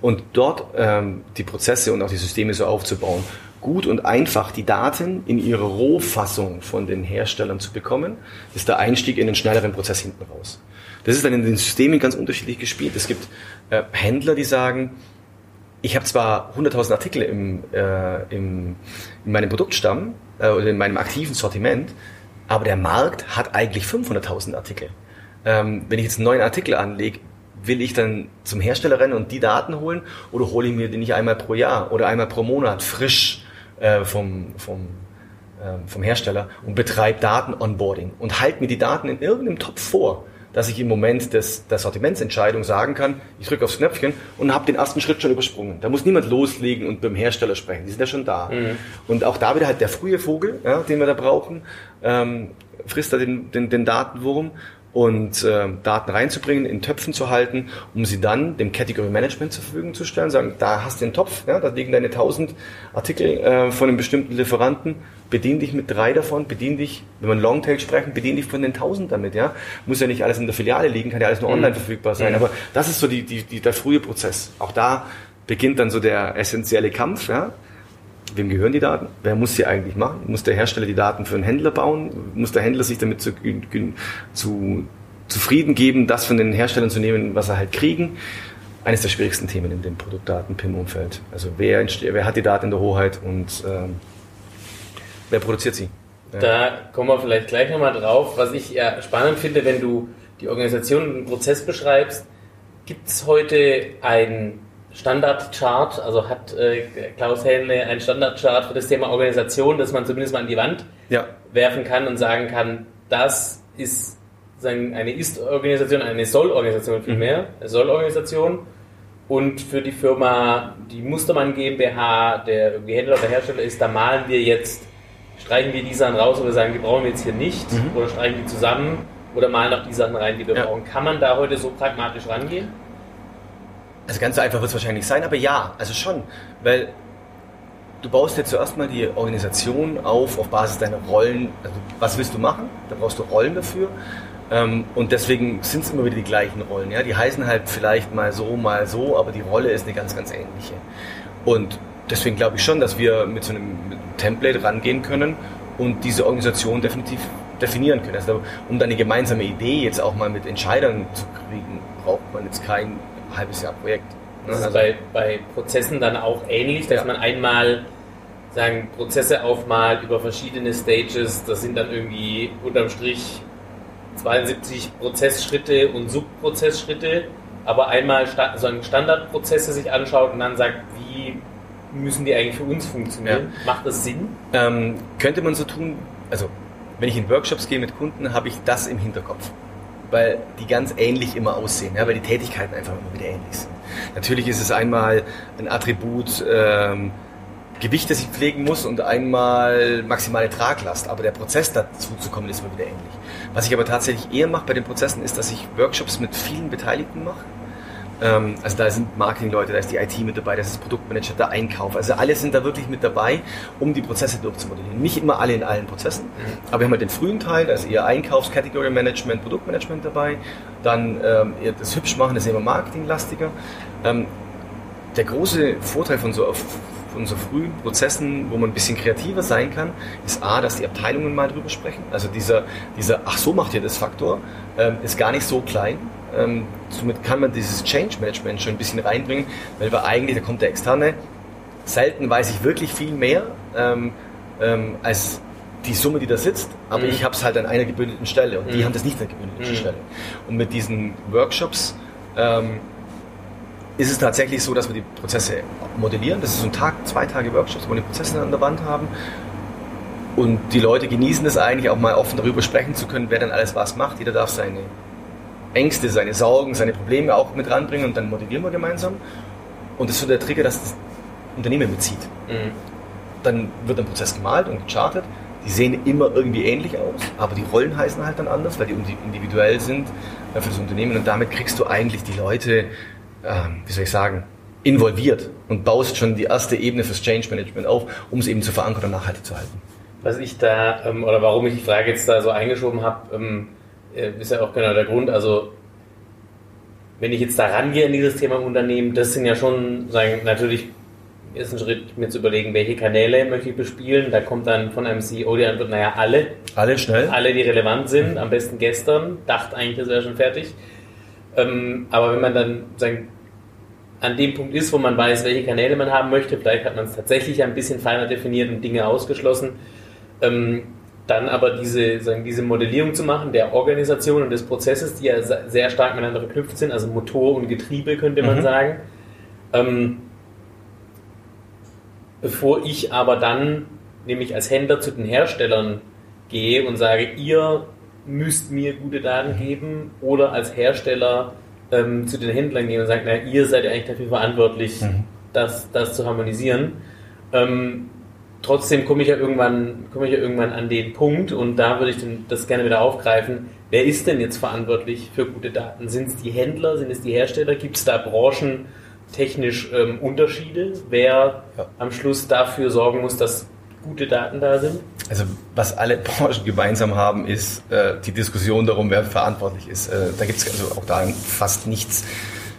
Und dort ähm, die Prozesse und auch die Systeme so aufzubauen, gut und einfach die Daten in ihrer Rohfassung von den Herstellern zu bekommen, ist der Einstieg in den schnelleren Prozess hinten raus. Das ist dann in den Systemen ganz unterschiedlich gespielt. Es gibt äh, Händler, die sagen, ich habe zwar 100.000 Artikel im, äh, im, in meinem Produktstamm äh, oder in meinem aktiven Sortiment, aber der Markt hat eigentlich 500.000 Artikel. Ähm, wenn ich jetzt einen neuen Artikel anlege, will ich dann zum Hersteller rennen und die Daten holen oder hole ich mir die nicht einmal pro Jahr oder einmal pro Monat frisch äh, vom, vom, äh, vom Hersteller und betreibe Daten-Onboarding und halte mir die Daten in irgendeinem Topf vor, dass ich im Moment des, der Sortimentsentscheidung sagen kann, ich drücke aufs Knöpfchen und habe den ersten Schritt schon übersprungen. Da muss niemand loslegen und beim Hersteller sprechen, die sind ja schon da. Mhm. Und auch da wieder halt der frühe Vogel, ja, den wir da brauchen, ähm, frisst da den, den, den Datenwurm und äh, Daten reinzubringen, in Töpfen zu halten, um sie dann dem Category Management zur Verfügung zu stellen, sagen, da hast du den Topf, ja, da liegen deine 1000 Artikel äh, von einem bestimmten Lieferanten, bedien dich mit drei davon, bedien dich, wenn wir Longtail sprechen, bedien dich von den 1000 damit, ja. Muss ja nicht alles in der Filiale liegen, kann ja alles nur Mhm. online verfügbar sein, Mhm. aber das ist so die, die, die, der frühe Prozess. Auch da beginnt dann so der essentielle Kampf, ja. Wem gehören die Daten? Wer muss sie eigentlich machen? Muss der Hersteller die Daten für einen Händler bauen? Muss der Händler sich damit zu, zu, zufrieden geben, das von den Herstellern zu nehmen, was er halt kriegen? Eines der schwierigsten Themen in dem Produktdaten-PIM-Umfeld. Also wer, wer hat die Daten in der Hoheit und ähm, Wer produziert sie? Da kommen wir vielleicht gleich nochmal drauf. Was ich ja spannend finde, wenn du die Organisation und den Prozess beschreibst, gibt es heute ein Standardchart, also hat äh, Klaus Hähnle ein Standardchart für das Thema Organisation, das man zumindest mal an die Wand ja. werfen kann und sagen kann, das ist eine Ist-Organisation, eine Soll-Organisation vielmehr, mhm. eine Soll-Organisation. Und für die Firma, die Mustermann GmbH, der irgendwie Händler oder Hersteller ist, da malen wir jetzt, streichen wir die Sachen raus oder sagen, die brauchen wir jetzt hier nicht mhm. oder streichen die zusammen oder malen auch die Sachen rein, die wir ja. brauchen. Kann man da heute so pragmatisch rangehen? Also ganz so einfach wird es wahrscheinlich sein, aber ja, also schon, weil du baust jetzt zuerst mal die Organisation auf auf Basis deiner Rollen. Also was willst du machen? Da brauchst du Rollen dafür. Ähm, und deswegen sind es immer wieder die gleichen Rollen. Ja? Die heißen halt vielleicht mal so, mal so, aber die Rolle ist eine ganz, ganz ähnliche. Und deswegen glaube ich schon, dass wir mit so einem, Template rangehen können und diese Organisation definitiv definieren können. Also um dann eine gemeinsame Idee jetzt auch mal mit Entscheidern zu kriegen, braucht man jetzt kein halbes Jahr Projekt. Das ist also bei, bei Prozessen dann auch ähnlich, dass ja. man einmal sagen, Prozesse aufmalt über verschiedene Stages, das sind dann irgendwie unterm Strich 72 Prozessschritte und Subprozessschritte, aber einmal so Standardprozesse sich anschaut und dann sagt, wie müssen die eigentlich für uns funktionieren? Ja. Macht das Sinn? Ähm, könnte man so tun, also wenn ich in Workshops gehe mit Kunden, habe ich das im Hinterkopf. Weil die ganz ähnlich immer aussehen, ja, weil die Tätigkeiten einfach immer wieder ähnlich sind. Natürlich ist es einmal ein Attribut, ähm, Gewicht, das ich pflegen muss und einmal maximale Traglast. Aber der Prozess dazu zu kommen, ist immer wieder ähnlich. Was ich aber tatsächlich eher mache bei den Prozessen, ist, dass ich Workshops mit vielen Beteiligten mache. Ähm, also da sind Marketingleute, da ist die IT mit dabei, da ist das Produktmanager, der Einkauf. Also alle sind da wirklich mit dabei, um die Prozesse durchzumodellieren. Nicht immer alle in allen Prozessen, mhm. aber wir haben halt den frühen Teil, da ist eher Einkaufs-, Category Management, Produktmanagement dabei. Dann ähm, eher das Hübschmachen, das ist immer marketinglastiger. Ähm, der große Vorteil von so von so frühen Prozessen, wo man ein bisschen kreativer sein kann, ist A, dass die Abteilungen mal drüber sprechen. Also dieser, dieser ach so macht ihr das Faktor, ähm, ist gar nicht so klein. Ähm, somit kann man dieses Change Management schon ein bisschen reinbringen, weil wir eigentlich, da kommt der Externe, selten weiß ich wirklich viel mehr ähm, ähm, als die Summe, die da sitzt, aber mhm. ich habe es halt an einer gebündelten Stelle und mhm. die haben das nicht an einer gebündelten mhm. Stelle. Und mit diesen Workshops ähm, ist es tatsächlich so, dass wir die Prozesse modellieren. Das ist so ein Tag, zwei Tage Workshops, wo wir die Prozesse an der Wand haben. Und die Leute genießen es eigentlich auch mal offen darüber sprechen zu können, wer dann alles was macht. Jeder darf seine Ängste, seine Sorgen, seine Probleme auch mit ranbringen und dann modellieren wir gemeinsam. Und das ist so der Trigger, dass das Unternehmen mitzieht. Mhm. Dann wird ein Prozess gemalt und gechartet. Die sehen immer irgendwie ähnlich aus, aber die Rollen heißen halt dann anders, weil die individuell sind äh, für das Unternehmen. Und damit kriegst du eigentlich die Leute ähm, wie soll ich sagen, involviert und baust schon die erste Ebene fürs Change Management auf, um es eben zu verankern und nachhaltig zu halten. Was ich da, ähm, oder warum ich die Frage jetzt da so eingeschoben habe, ähm, äh, ist ja auch genau der Grund. Also, wenn ich jetzt da rangehe in dieses Thema im Unternehmen, das sind ja schon, sagen, natürlich ist ein Schritt, mir zu überlegen, welche Kanäle möchte ich bespielen. Da kommt dann von einem CEO die Antwort, naja, alle. Alle schnell. Alle, die relevant sind, am besten gestern. Dachte eigentlich, das wäre schon fertig. Ähm, aber wenn man dann sagen, an dem Punkt ist, wo man weiß, welche Kanäle man haben möchte, vielleicht hat man es tatsächlich ein bisschen feiner definiert und Dinge ausgeschlossen, ähm, dann aber diese, sagen, diese Modellierung zu machen der Organisation und des Prozesses, die ja sehr stark miteinander verknüpft sind, also Motor und Getriebe könnte man mhm. sagen. Ähm, bevor ich aber dann nämlich als Händler zu den Herstellern gehe und sage, ihr müsst mir gute Daten geben oder als Hersteller ähm, zu den Händlern gehen und sagen, na, ihr seid ja eigentlich dafür verantwortlich, mhm. das, das zu harmonisieren. Ähm, trotzdem komme ich ja irgendwann, komme ich ja irgendwann an den Punkt und da würde ich das gerne wieder aufgreifen. Wer ist denn jetzt verantwortlich für gute Daten? Sind es die Händler, sind es die Hersteller? Gibt es da branchentechnisch ähm, Unterschiede? Wer ja. am Schluss dafür sorgen muss, dass gute Daten da sind? Also was alle Branchen gemeinsam haben, ist äh, die Diskussion darum, wer verantwortlich ist. Äh, da gibt es also auch da fast nichts,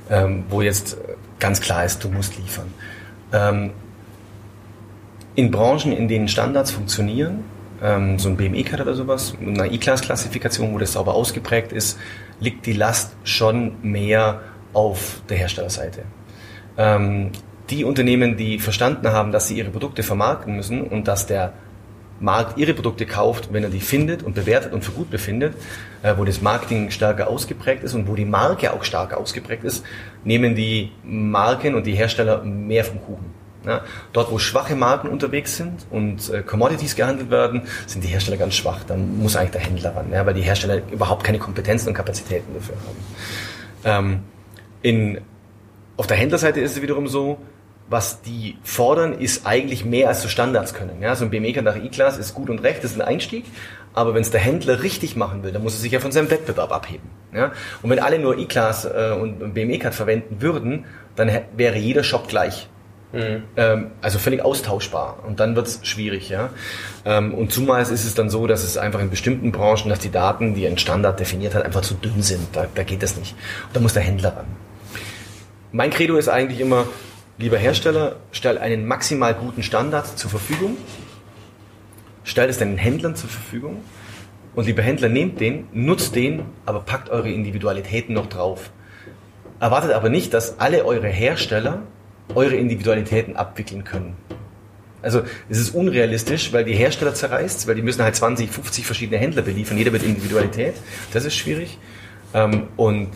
ähm, wo jetzt ganz klar ist, du musst liefern. Ähm, in Branchen, in denen Standards funktionieren, ähm, so ein BME-Card oder sowas, eine E-Class-Klassifikation, wo das sauber ausgeprägt ist, liegt die Last schon mehr auf der Herstellerseite. Ähm, die Unternehmen, die verstanden haben, dass sie ihre Produkte vermarkten müssen und dass der Markt ihre Produkte kauft, wenn er die findet und bewertet und für gut befindet, äh, wo das Marketing stärker ausgeprägt ist und wo die Marke auch stärker ausgeprägt ist, nehmen die Marken und die Hersteller mehr vom Kuchen. Ja, dort, wo schwache Marken unterwegs sind und äh, Commodities gehandelt werden, sind die Hersteller ganz schwach. Dann muss eigentlich der Händler ran, ja, weil die Hersteller überhaupt keine Kompetenzen und Kapazitäten dafür haben. Ähm, in, auf der Händlerseite ist es wiederum so, was die fordern, ist eigentlich mehr als so Standards können. Ja, so ein BMW nach E-Class ist gut und recht, das ist ein Einstieg. Aber wenn es der Händler richtig machen will, dann muss er sich ja von seinem Wettbewerb abheben. Ja? Und wenn alle nur E-Class äh, und BMW-Card verwenden würden, dann wäre jeder Shop gleich. Mhm. Ähm, also völlig austauschbar. Und dann wird es schwierig. Ja? Ähm, und zumeist ist es dann so, dass es einfach in bestimmten Branchen, dass die Daten, die ein Standard definiert hat, einfach zu dünn sind. Da, da geht das nicht. Und da muss der Händler ran. Mein Credo ist eigentlich immer, lieber Hersteller, stell einen maximal guten Standard zur Verfügung, stell es deinen Händlern zur Verfügung und lieber Händler, nehmt den, nutzt den, aber packt eure Individualitäten noch drauf. Erwartet aber nicht, dass alle eure Hersteller eure Individualitäten abwickeln können. Also es ist unrealistisch, weil die Hersteller zerreißt, weil die müssen halt 20, 50 verschiedene Händler beliefern, jeder mit Individualität. Das ist schwierig. Ähm, und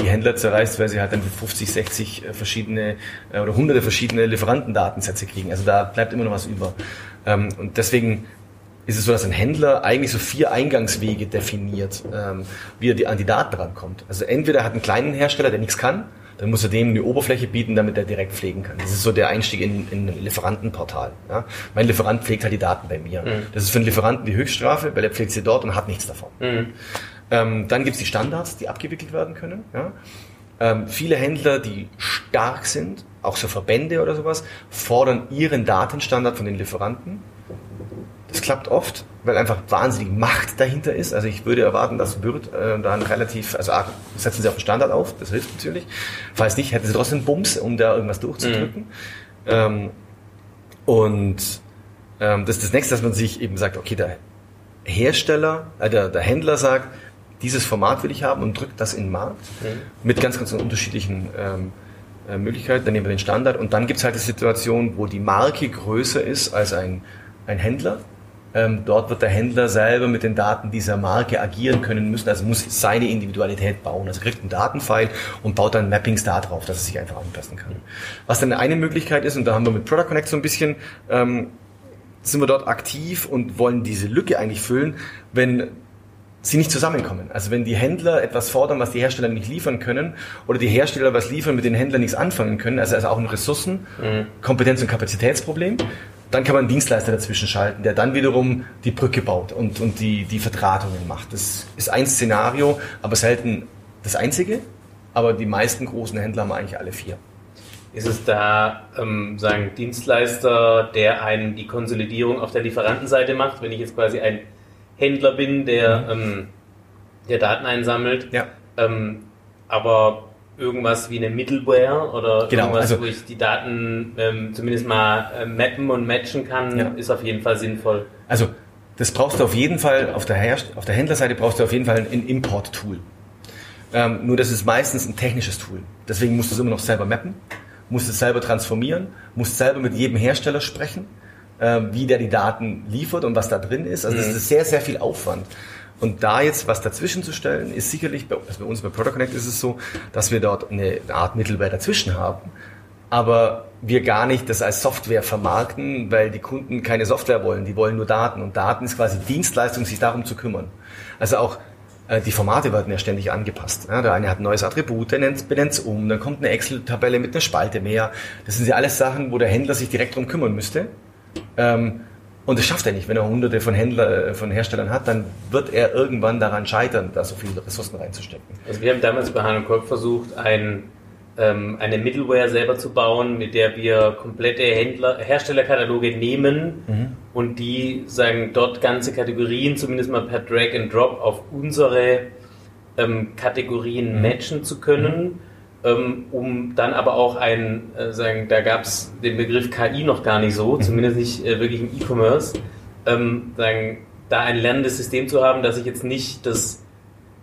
die Händler zerreißt, weil sie halt dann 50, 60 äh, verschiedene äh, oder hunderte verschiedene Lieferantendatensätze kriegen. Also da bleibt immer noch was über. Ähm, und deswegen ist es so, dass ein Händler eigentlich so vier Eingangswege definiert, ähm, wie er an die Daten rankommt. Also entweder hat einen kleinen Hersteller, der nichts kann, dann muss er dem eine Oberfläche bieten, damit er direkt pflegen kann. Das ist so der Einstieg in, in ein Lieferantenportal. Ja? Mein Lieferant pflegt halt die Daten bei mir. Mhm. Das ist für einen Lieferanten die Höchststrafe, weil er pflegt sie dort und hat nichts davon. Mhm. Ähm, dann gibt es die Standards, die abgewickelt werden können. Ja? Ähm, viele Händler, die stark sind, auch so Verbände oder sowas, fordern ihren Datenstandard von den Lieferanten. Das klappt oft, weil einfach wahnsinnig Macht dahinter ist. Also ich würde erwarten, dass Wirt äh, dann relativ, also A, setzen sie auf den Standard auf, das hilft natürlich. Falls nicht, hätten sie trotzdem Bums, um da irgendwas durchzudrücken. Mhm. Ähm, und ähm, das ist das nächste, dass man sich eben sagt, okay, der Hersteller, äh, der, der Händler sagt, dieses Format will ich haben und drückt das in den Markt mhm. mit ganz, ganz unterschiedlichen ähm, äh, Möglichkeiten. Dann nehmen wir den Standard und dann gibt es halt die Situation, wo die Marke größer ist als ein, ein Händler. Ähm, dort wird der Händler selber mit den Daten dieser Marke agieren können müssen, also muss seine Individualität bauen. Also kriegt einen Datenfile und baut dann Mappings da drauf, dass es sich einfach anpassen kann. Was dann eine Möglichkeit ist, und da haben wir mit Product Connect so ein bisschen, ähm, sind wir dort aktiv und wollen diese Lücke eigentlich füllen, wenn sie nicht zusammenkommen. Also wenn die Händler etwas fordern, was die Hersteller nicht liefern können, oder die Hersteller was liefern, mit den Händlern nichts anfangen können, also, also auch ein Ressourcen-, mhm. Kompetenz- und Kapazitätsproblem, dann kann man einen Dienstleister dazwischen schalten, der dann wiederum die Brücke baut und, und die, die Verdrahtungen macht. Das ist ein Szenario, aber selten das einzige. Aber die meisten großen Händler haben eigentlich alle vier. Ist es da, ähm, sagen Dienstleister, der einen die Konsolidierung auf der Lieferantenseite macht, wenn ich jetzt quasi ein Händler bin, der, mhm. ähm, der Daten einsammelt. Ja. Ähm, aber irgendwas wie eine Middleware oder genau, irgendwas, also, wo ich die Daten ähm, zumindest mal äh, mappen und matchen kann, ja. ist auf jeden Fall sinnvoll. Also das brauchst du auf jeden Fall, auf der, Herst auf der Händlerseite brauchst du auf jeden Fall ein Import-Tool. Ähm, nur das ist meistens ein technisches Tool. Deswegen musst du es immer noch selber mappen, musst es selber transformieren, musst selber mit jedem Hersteller sprechen äh, wie der die Daten liefert und was da drin ist. Also das mhm. ist sehr, sehr viel Aufwand. Und da jetzt was dazwischen zu stellen, ist sicherlich, bei, also bei uns bei Product Connect ist es so, dass wir dort eine Art Mittelware dazwischen haben, aber wir gar nicht das als Software vermarkten, weil die Kunden keine Software wollen, die wollen nur Daten. Und Daten ist quasi Dienstleistung, sich darum zu kümmern. Also auch äh, die Formate werden ja ständig angepasst. Ja, der eine hat ein neues Attribut, der benennt es um, dann kommt eine Excel-Tabelle mit einer Spalte mehr. Das sind ja alles Sachen, wo der Händler sich direkt drum kümmern müsste. Ähm, und das schafft er nicht. Wenn er hunderte von Händler, äh, von Herstellern hat, dann wird er irgendwann daran scheitern, da so viele Ressourcen reinzustecken. Also wir haben damals bei Han Korb versucht, ein, ähm, eine Middleware selber zu bauen, mit der wir komplette Händler, Herstellerkataloge nehmen mhm. und die sagen, dort ganze Kategorien zumindest mal per Drag and Drop auf unsere ähm, Kategorien mhm. matchen zu können. Mhm um dann aber auch ein, äh, sagen, da gab es den Begriff KI noch gar nicht so, mhm. zumindest nicht äh, wirklich im E-Commerce, ähm, sagen, da ein lernendes System zu haben, dass ich jetzt nicht das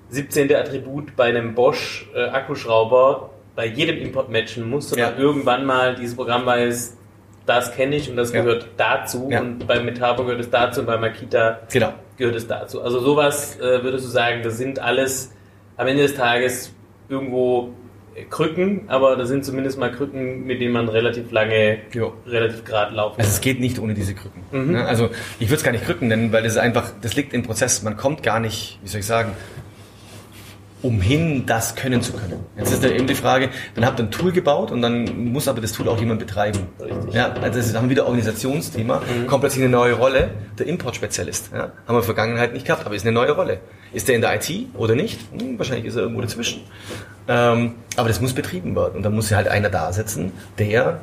17. Attribut bei einem Bosch äh, Akkuschrauber bei jedem Import matchen muss, sondern ja. irgendwann mal dieses Programm weiß, das kenne ich und das Ja. gehört dazu Ja. und bei Metabo gehört es dazu und bei Makita Genau. gehört es dazu. Also sowas äh, würdest du sagen, das sind alles am Ende des Tages irgendwo Krücken, aber das sind zumindest mal Krücken, mit denen man relativ lange, Jo. relativ gerade laufen Also es geht nicht ohne diese Krücken. Mhm. Ne? Also ich würde es gar nicht Krücken nennen, weil das ist einfach, das liegt im Prozess. Man kommt gar nicht, wie soll ich sagen, umhin, das können zu können. Jetzt ist da eben die Frage, dann habt ihr ein Tool gebaut und dann muss aber das Tool auch jemand betreiben. Richtig. Ja, also das ist dann wieder Organisationsthema. Kommt plötzlich eine neue Rolle, der Importspezialist. Ja? Haben wir in der Vergangenheit nicht gehabt, aber ist eine neue Rolle. Ist der in der IT oder nicht? Hm, wahrscheinlich ist er irgendwo dazwischen. Ähm, aber das muss betrieben werden. Und dann muss ja halt einer da sitzen, der,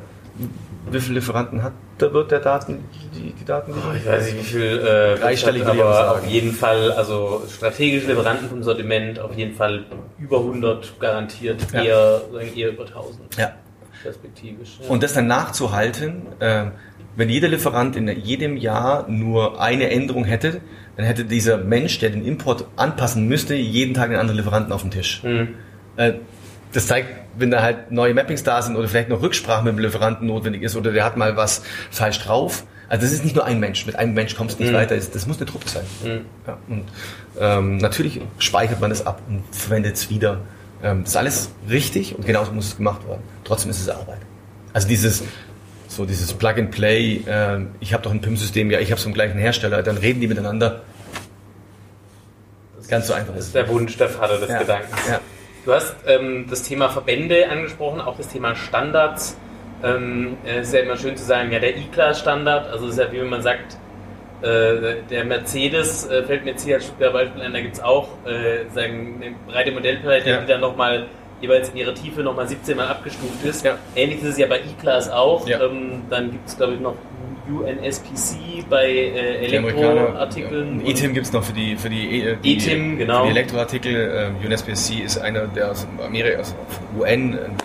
wie viele Lieferanten hat, da wird der Daten, die, die Daten liefern? Ich weiß nicht, wie viel, äh, Dreistellig ich aber auf jeden Fall, also strategische Lieferanten vom Sortiment, auf jeden Fall über 100 garantiert, Ja. eher, eher über 1000 Ja. perspektivisch. Ja. Und das dann nachzuhalten, äh, wenn jeder Lieferant in jedem Jahr nur eine Änderung hätte, dann hätte dieser Mensch, der den Import anpassen müsste, jeden Tag einen anderen Lieferanten auf dem Tisch. Hm. Äh, das zeigt, wenn da halt neue Mappings da sind oder vielleicht noch Rücksprache mit dem Lieferanten notwendig ist oder der hat mal was falsch drauf. Also das ist nicht nur ein Mensch. Mit einem Mensch kommst du nicht Mhm. weiter. Das- Das muss eine Truppe sein. Mhm. Ja, und ähm, natürlich speichert man das ab und verwendet es wieder. Ähm, das ist alles richtig und genauso muss es gemacht werden. Trotzdem ist es Arbeit. Also dieses so dieses Plug and Play. ähm, ich habe doch ein PIM-System, ja, ich habe es vom gleichen Hersteller. Dann reden die miteinander. Ganz so einfach Das ist der Wunsch der Vater des Ja. Gedankens. Ja. Du hast ähm, das Thema Verbände angesprochen, auch das Thema Standards. Ähm, es ist ja immer schön zu sagen, ja, der E-Class-Standard, also es ist ja wie wenn man sagt, äh, der Mercedes äh, fällt mir jetzt hier als Beispiel ein, da gibt es auch äh, sagen, eine breite Modellpalette, Ja. die dann nochmal jeweils in ihrer Tiefe nochmal 17 Mal abgestuft ist. Ja. Ähnlich ist es ja bei E-Class auch. Ja. Ähm, dann gibt es, glaube ich, noch UNSPC bei äh. Elektroartikeln. Und ETIM gibt es noch für die für die, E- die ETIM, genau. Die Elektroartikel. Ähm, UNSPC ist einer der aus Amerika, aus UN, ein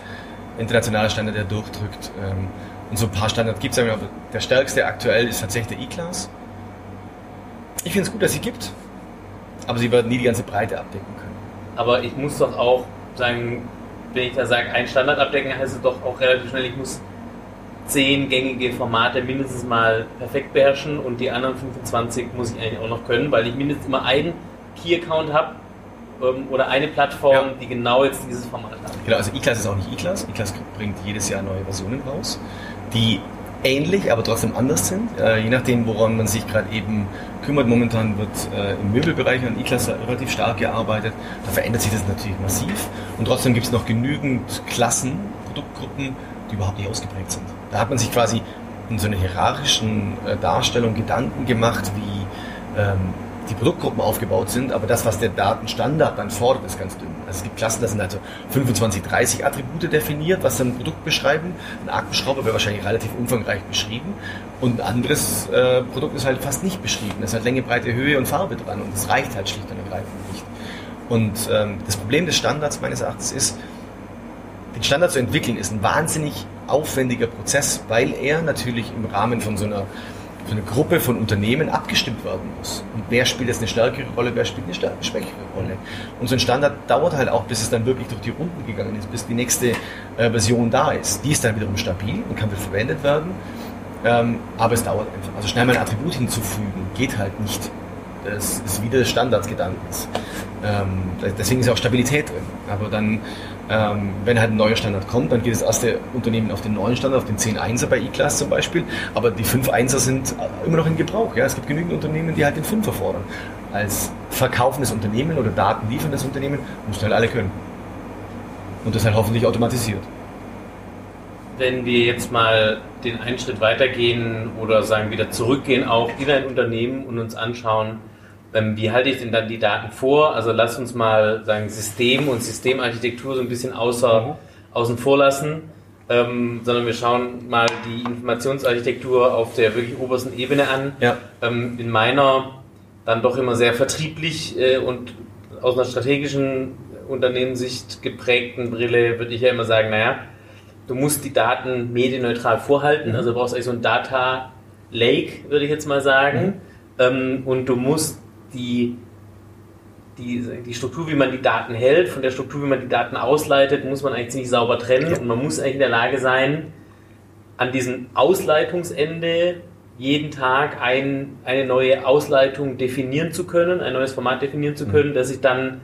internationaler Standard, der durchdrückt. Ähm, und so ein paar Standards gibt es. aber Der stärkste aktuell ist tatsächlich der E-Class. Ich finde es gut, dass sie gibt, aber sie werden nie die ganze Breite abdecken können. Aber ich muss doch auch sagen, wenn ich da sage, ein Standard abdecken, heißt es doch auch relativ schnell, ich muss zehn gängige Formate mindestens mal perfekt beherrschen und die anderen 25 muss ich eigentlich auch noch können, weil ich mindestens immer einen Key-Account habe ähm, oder eine Plattform, Ja. die genau jetzt dieses Format hat. Genau, also E-Class ist auch nicht E-Class. E-Class bringt jedes Jahr neue Versionen raus, die ähnlich, aber trotzdem anders sind. Äh, je nachdem, woran man sich gerade eben kümmert. Momentan wird äh, im Möbelbereich an E-Class relativ stark gearbeitet. Da verändert sich das natürlich massiv. Und trotzdem gibt es noch genügend Klassen, Produktgruppen, die überhaupt nicht ausgeprägt sind. Da hat man sich quasi in so einer hierarchischen äh, Darstellung Gedanken gemacht, wie ähm, die Produktgruppen aufgebaut sind, aber das, was der Datenstandard dann fordert, ist ganz dünn. Also es gibt Klassen, da sind also 25, 30 Attribute definiert, was dann ein Produkt beschreiben. Ein Aktenschrauber wäre wahrscheinlich relativ umfangreich beschrieben und ein anderes äh, Produkt ist halt fast nicht beschrieben. Da halt Länge, Breite, Höhe und Farbe dran und das reicht halt schlicht und ergreifend nicht. Und ähm, das Problem des Standards meines Erachtens ist, den Standard zu entwickeln ist ein wahnsinnig aufwendiger Prozess, weil er natürlich im Rahmen von so einer, so einer Gruppe von Unternehmen abgestimmt werden muss. Und wer spielt jetzt eine stärkere Rolle, wer spielt eine schwächere Rolle. Und so ein Standard dauert halt auch, bis es dann wirklich durch die Runden gegangen ist, bis die nächste äh, Version da ist. Die ist dann wiederum stabil und kann wieder verwendet werden. Ähm, aber es dauert einfach. Also schnell mal ein Attribut hinzufügen, geht halt nicht. Das ist wieder des Standardsgedankens. Ähm, deswegen ist auch Stabilität drin. Aber dann, ähm, wenn halt ein neuer Standard kommt, dann geht das erste Unternehmen auf den neuen Standard, auf den 10.1er bei E-Class zum Beispiel. Aber die 5.1er sind immer noch in Gebrauch. Ja? Es gibt genügend Unternehmen, die halt den 5er fordern. Als verkaufendes Unternehmen oder datenlieferndes Unternehmen du halt alle können. Und das halt hoffentlich automatisiert. Wenn wir jetzt mal den einen Schritt weitergehen oder sagen wieder zurückgehen auch in ein Unternehmen und uns anschauen, wie halte ich denn dann die Daten vor? Also lass uns mal sagen System und Systemarchitektur so ein bisschen außer, Mhm. außen vor lassen, ähm, sondern wir schauen mal die Informationsarchitektur auf der wirklich obersten Ebene an. Ja. Ähm, in meiner dann doch immer sehr vertrieblich äh, und aus einer strategischen Unternehmenssicht geprägten Brille würde ich ja immer sagen, naja, du musst die Daten medienneutral vorhalten, also du brauchst eigentlich so ein Data Lake, würde ich jetzt mal sagen, ähm, und du musst die, die, die Struktur, wie man die Daten hält, von der Struktur, wie man die Daten ausleitet, muss man eigentlich ziemlich sauber trennen und man muss eigentlich in der Lage sein, an diesem Ausleitungsende jeden Tag ein, eine neue Ausleitung definieren zu können, ein neues Format definieren zu können, mhm. das sich dann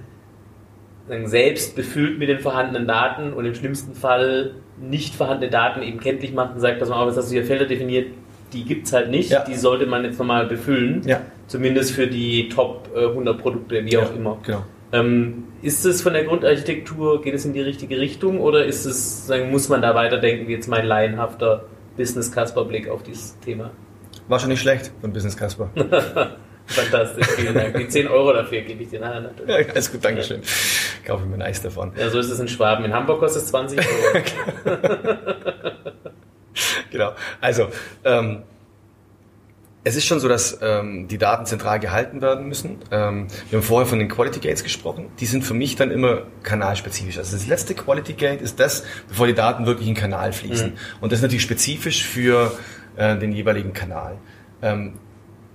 selbst befüllt mit den vorhandenen Daten und im schlimmsten Fall nicht vorhandene Daten eben kenntlich macht und sagt, dass man auch, dass hier Felder definiert, die gibt es halt nicht, ja. die sollte man jetzt nochmal befüllen. Ja. Zumindest für die Top 100 Produkte, wie ja, auch immer. Genau. Ähm, ist es von der Grundarchitektur, geht es in die richtige Richtung oder ist es, sagen, muss man da weiterdenken, wie jetzt mein laienhafter Business-Casper-Blick auf dieses Thema? War schon nicht schlecht von Business Casper. Fantastisch, vielen Dank. Die 10 Euro dafür gebe ich dir nachher natürlich. Ja, alles gut, Dankeschön. Kaufe ich mir ein Eis davon. Ja, so ist es in Schwaben. In Hamburg kostet es 20 Euro. genau. Also, ähm, es ist schon so, dass ähm, die Daten zentral gehalten werden müssen. Ähm, wir haben vorher von den Quality Gates gesprochen. Die sind für mich dann immer kanalspezifisch. Also das letzte Quality Gate ist das, bevor die Daten wirklich in den Kanal fließen. Mhm. Und das ist natürlich spezifisch für äh, den jeweiligen Kanal. Ähm,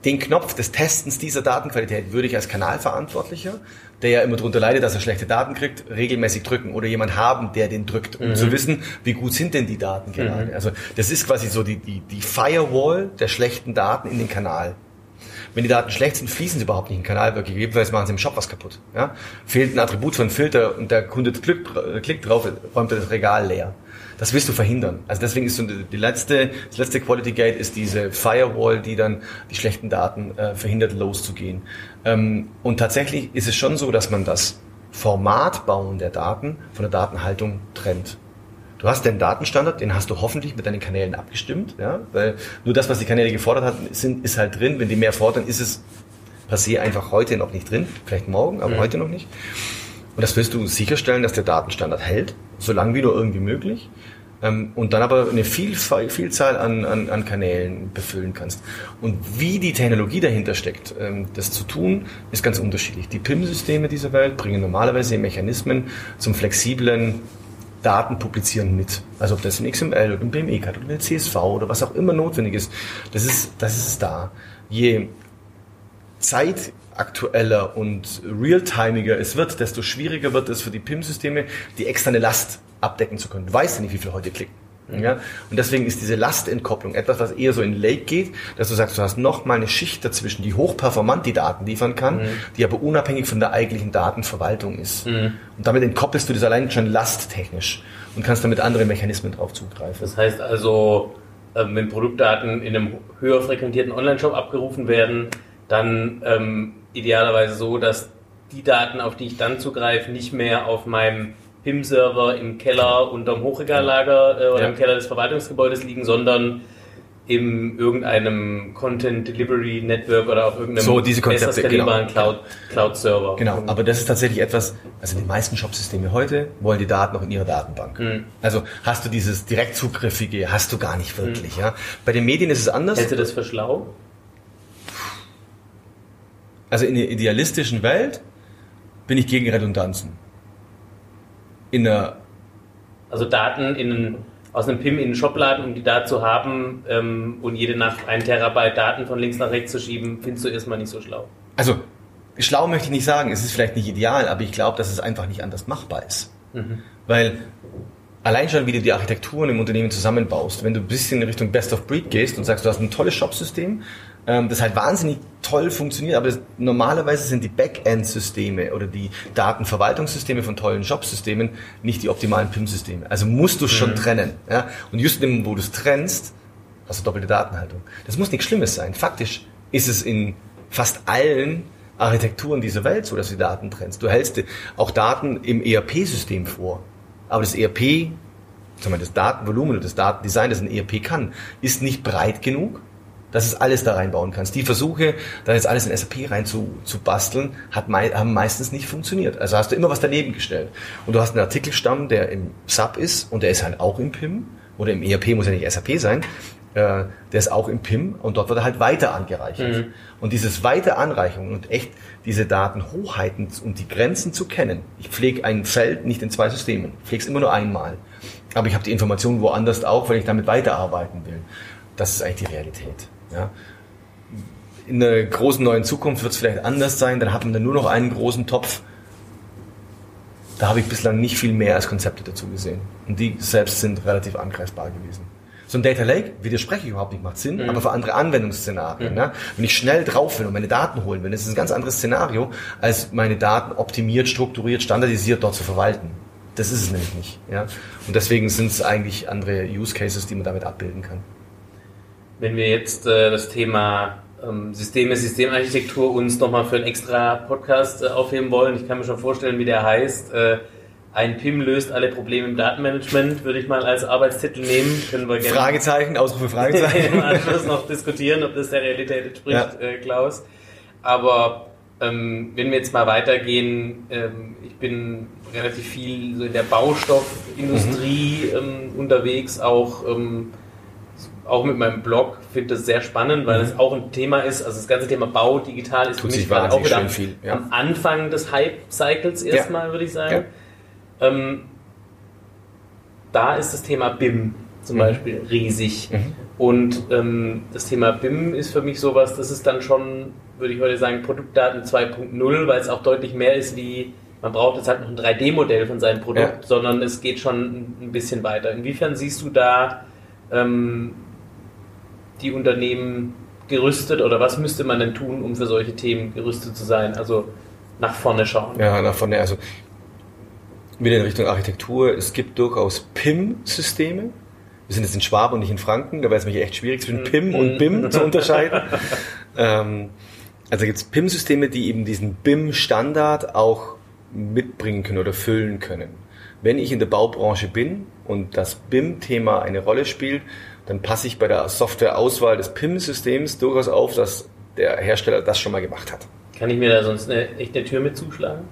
den Knopf des Testens dieser Datenqualität würde ich als Kanalverantwortlicher, der ja immer darunter leidet, dass er schlechte Daten kriegt, regelmäßig drücken oder jemand haben, der den drückt, um mhm. zu wissen, wie gut sind denn die Daten gerade. Mhm. Also das ist quasi so die, die, die Firewall der schlechten Daten in den Kanal. Wenn die Daten schlecht sind, fließen sie überhaupt nicht in den Kanal, weil gegebenenfalls machen sie im Shop was kaputt. Ja? Fehlt ein Attribut von Filter und der Kunde klickt drauf, räumt das Regal leer. Das willst du verhindern. Also deswegen ist so die letzte, das letzte Quality Gate ist diese Firewall, die dann die schlechten Daten äh, verhindert, loszugehen. Ähm, und tatsächlich ist es schon so, dass man das Formatbauen der Daten von der Datenhaltung trennt. Du hast den Datenstandard, den hast du hoffentlich mit deinen Kanälen abgestimmt, ja, weil nur das, was die Kanäle gefordert hatten, sind, ist halt drin. Wenn die mehr fordern, ist es per se einfach heute noch nicht drin, vielleicht morgen, aber mhm. heute noch nicht. Und das willst du sicherstellen, dass der Datenstandard hält, so lange wie nur irgendwie möglich. Ähm, und dann aber eine Vielzahl an, an, an Kanälen befüllen kannst. Und wie die Technologie dahinter steckt, ähm, das zu tun, ist ganz unterschiedlich. Die PIM-Systeme dieser Welt bringen normalerweise Mechanismen zum flexiblen Datenpublizieren mit. Also ob das ein XML oder ein BME-Card oder ein CSV oder was auch immer notwendig ist, das ist, das ist da. Je Zeit aktueller und realtimiger es wird, desto schwieriger wird es für die PIM-Systeme, die externe Last abdecken zu können. Du weißt ja nicht, wie viel heute klicken. Mhm. Ja? Und deswegen ist diese Lastentkopplung etwas, was eher so in Lake geht, dass du sagst, du hast noch mal eine Schicht dazwischen, die hochperformant die Daten liefern kann, mhm. die aber unabhängig von der eigentlichen Datenverwaltung ist. Mhm. Und damit entkoppelst du das allein schon lasttechnisch und kannst damit andere Mechanismen drauf zugreifen. Das heißt also, ähm, wenn Produktdaten in einem höher frequentierten Online-Shop abgerufen werden, dann ähm, idealerweise so, dass die Daten, auf die ich dann zugreife, nicht mehr auf meinem PIM-Server im Keller unterm Hochregallager äh, oder ja. im Keller des Verwaltungsgebäudes liegen, sondern in irgendeinem Content Delivery Network oder auf irgendeinem so, diese Konzepte, genau. Cloud, Cloud Server. Genau, aber das ist tatsächlich etwas, also die meisten Shopsysteme heute wollen die Daten noch in ihrer Datenbank. Mhm. Also hast du dieses direktzugriffige, hast du gar nicht wirklich. Mhm. Ja. Bei den Medien ist es anders. Hältst du das für schlau? Also in der idealistischen Welt bin ich gegen Redundanzen. In der also Daten in, aus einem PIM in einen Shop laden, um die da zu haben ähm, und jede Nacht ein Terabyte Daten von links nach rechts zu schieben, findest du erstmal nicht so schlau. Also schlau möchte ich nicht sagen, es ist vielleicht nicht ideal, aber ich glaube, dass es einfach nicht anders machbar ist. Mhm. Weil allein schon, wie du die Architekturen im Unternehmen zusammenbaust, wenn du ein bisschen in Richtung Best of Breed gehst und sagst, du hast ein tolles Shop-System, ähm, das halt wahnsinnig toll funktioniert, aber das, normalerweise sind die Backend-Systeme oder die Datenverwaltungssysteme von tollen Shop-Systemen nicht die optimalen PIM-Systeme. Also musst du schon mhm. trennen. Ja? Und just in dem, wo du es trennst, hast du doppelte Datenhaltung. Das muss nichts Schlimmes sein. Faktisch ist es in fast allen Architekturen dieser Welt so, dass du die Daten trennst. Du hältst auch Daten im ERP-System vor. Aber das ERP, sagen wir, das Datenvolumen oder das Datendesign, das ein ERP kann, ist nicht breit genug, dass es alles da reinbauen kannst. Die Versuche, da jetzt alles in SAP rein zu, zu basteln, hat mei haben meistens nicht funktioniert. Also hast du immer was daneben gestellt. Und du hast einen Artikelstamm, der im SAP ist und der ist halt auch im PIM oder im ERP muss ja nicht SAP sein. Äh, der ist auch im PIM und dort wird er halt weiter angereichert. Mhm. Und dieses weiter Anreichung und echt diese Datenhochheiten und die Grenzen zu kennen. Ich pflege ein Feld nicht in zwei Systemen. Ich pflege es immer nur einmal. Aber ich habe die Informationen woanders auch, weil ich damit weiterarbeiten will. Das ist eigentlich die Realität. Ja. In der großen neuen Zukunft wird es vielleicht anders sein, dann hat man dann nur noch einen großen Topf. Da habe ich bislang nicht viel mehr als Konzepte dazu gesehen. Und die selbst sind relativ angreifbar gewesen. So ein Data Lake, widerspreche ich überhaupt nicht, macht Sinn, mhm. aber für andere Anwendungsszenarien. Mhm. Ne? Wenn ich schnell drauf will und meine Daten holen will, das ist ein ganz anderes Szenario, als meine Daten optimiert, strukturiert, standardisiert dort zu verwalten. Das ist es nämlich nicht. Ja? Und deswegen sind es eigentlich andere Use Cases, die man damit abbilden kann. Wenn wir jetzt äh, das Thema ähm, Systeme, Systemarchitektur uns nochmal für einen extra Podcast äh, aufheben wollen, ich kann mir schon vorstellen, wie der heißt. Äh, ein PIM löst alle Probleme im Datenmanagement, würde ich mal als Arbeitstitel nehmen. Können wir gerne Fragezeichen, Ausrufe Fragezeichen. Im Anschluss noch diskutieren, ob das der Realität entspricht, ja. äh, Klaus. Aber ähm, wenn wir jetzt mal weitergehen, ähm, ich bin relativ viel so in der Baustoffindustrie mhm. ähm, unterwegs, auch, ähm, auch mit meinem Blog, finde das sehr spannend, weil es mhm. auch ein Thema ist, also das ganze Thema Bau digital ist Tut für mich gerade auch wieder viel, ja. am Anfang des Hype-Cycles erstmal, ja. würde ich sagen. Ja. Ähm, da ist das Thema BIM zum mhm. Beispiel riesig. Mhm. Und ähm, das Thema BIM ist für mich sowas, das ist dann schon, würde ich heute sagen, Produktdaten 2.0, weil es auch deutlich mehr ist wie, man braucht jetzt halt noch ein 3D-Modell von seinem Produkt, ja. sondern es geht schon ein bisschen weiter. Inwiefern siehst du da ähm, die Unternehmen gerüstet oder was müsste man denn tun, um für solche Themen gerüstet zu sein? Also nach vorne schauen. Ja, nach vorne. Also wieder in Richtung Architektur. Es gibt durchaus PIM-Systeme. Wir sind jetzt in Schwaben und nicht in Franken, da wäre es mich echt schwierig, zwischen PIM und BIM zu unterscheiden. ähm, also gibt es PIM-Systeme, die eben diesen BIM-Standard auch mitbringen können oder füllen können. Wenn ich in der Baubranche bin und das BIM-Thema eine Rolle spielt, dann passe ich bei der Softwareauswahl des PIM-Systems durchaus auf, dass der Hersteller das schon mal gemacht hat. Kann ich mir da sonst eine echte Tür mit zuschlagen?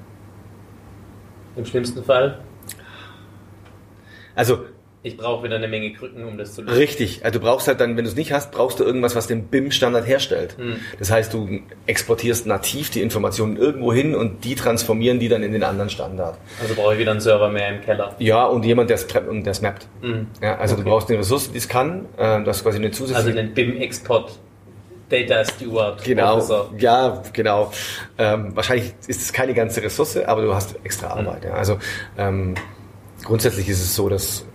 Im schlimmsten Fall? Also ich brauche wieder eine Menge Krücken, um das zu lösen. Richtig. Also du brauchst halt dann, wenn du es nicht hast, brauchst du irgendwas, was den BIM-Standard herstellt. Hm. Das heißt, du exportierst nativ die Informationen irgendwo hin und die transformieren die dann in den anderen Standard. Also brauche ich wieder einen Server mehr im Keller. Ja, und jemand, der es mappt. Hm. Ja, also okay. du brauchst eine Ressource, die es kann. Äh, das ist quasi eine zusätzliche... Also einen BIM-Export. Data Steward. Genau, Professor. ja, genau. Ähm, wahrscheinlich ist es keine ganze Ressource, aber du hast extra hm. Arbeit. Mhm. Ja. Also ähm, grundsätzlich ist es so, dass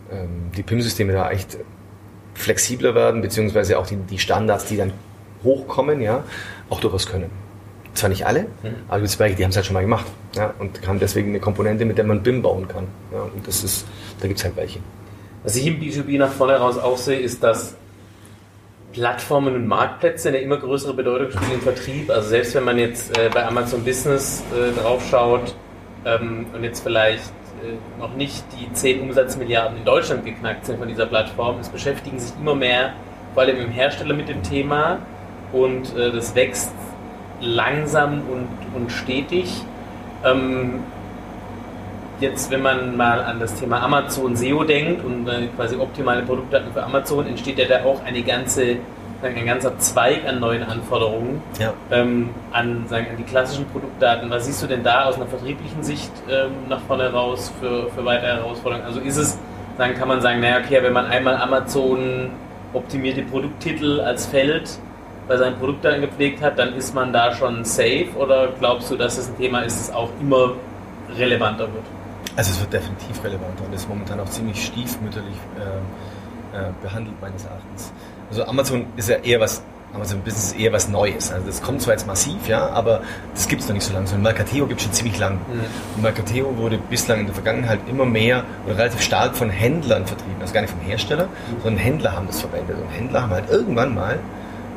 die PIM-Systeme da echt flexibler werden, beziehungsweise auch die, die Standards, die dann hochkommen, ja, auch durchaus können. Zwar nicht alle, mhm. aber die Zweige, die haben es halt schon mal gemacht. Ja, und haben deswegen eine Komponente, mit der man BIM bauen kann. Ja, und das ist, da gibt es halt welche. Was ich im B2B nach vorne raus auch sehe, ist, dass Plattformen und Marktplätze eine immer größere Bedeutung spielen im Vertrieb. Also selbst wenn man jetzt äh, bei Amazon Business äh, draufschaut ähm, und jetzt vielleicht noch nicht die 10 Umsatzmilliarden in Deutschland geknackt sind von dieser Plattform. Es beschäftigen sich immer mehr, vor allem im Hersteller mit dem Thema und äh, das wächst langsam und, und stetig. Ähm, jetzt, wenn man mal an das Thema Amazon SEO denkt und äh, quasi optimale Produktdaten für Amazon, entsteht ja da auch eine ganze ein ganzer Zweig an neuen Anforderungen ja. ähm, an, sagen, an die klassischen Produktdaten. Was siehst du denn da aus einer vertrieblichen Sicht ähm, nach vorne raus für, für weitere Herausforderungen? Also ist es, sagen, kann man sagen, naja, okay, wenn man einmal Amazon optimierte Produkttitel als Feld bei seinen Produktdaten gepflegt hat, dann ist man da schon safe oder glaubst du, dass es ein Thema ist, das auch immer relevanter wird? Also es wird definitiv relevanter und ist momentan auch ziemlich stiefmütterlich äh, äh, behandelt meines Erachtens. Also Amazon ist ja eher was, Amazon Business ist eher was Neues. Also das kommt zwar jetzt massiv, ja, aber das gibt es noch nicht so lange. So ein Mercateo gibt es schon ziemlich lang. Mhm. Und Mercateo wurde bislang in der Vergangenheit immer mehr oder relativ stark von Händlern vertrieben. Also gar nicht vom Hersteller, mhm. sondern Händler haben das verwendet. Und Händler haben halt irgendwann mal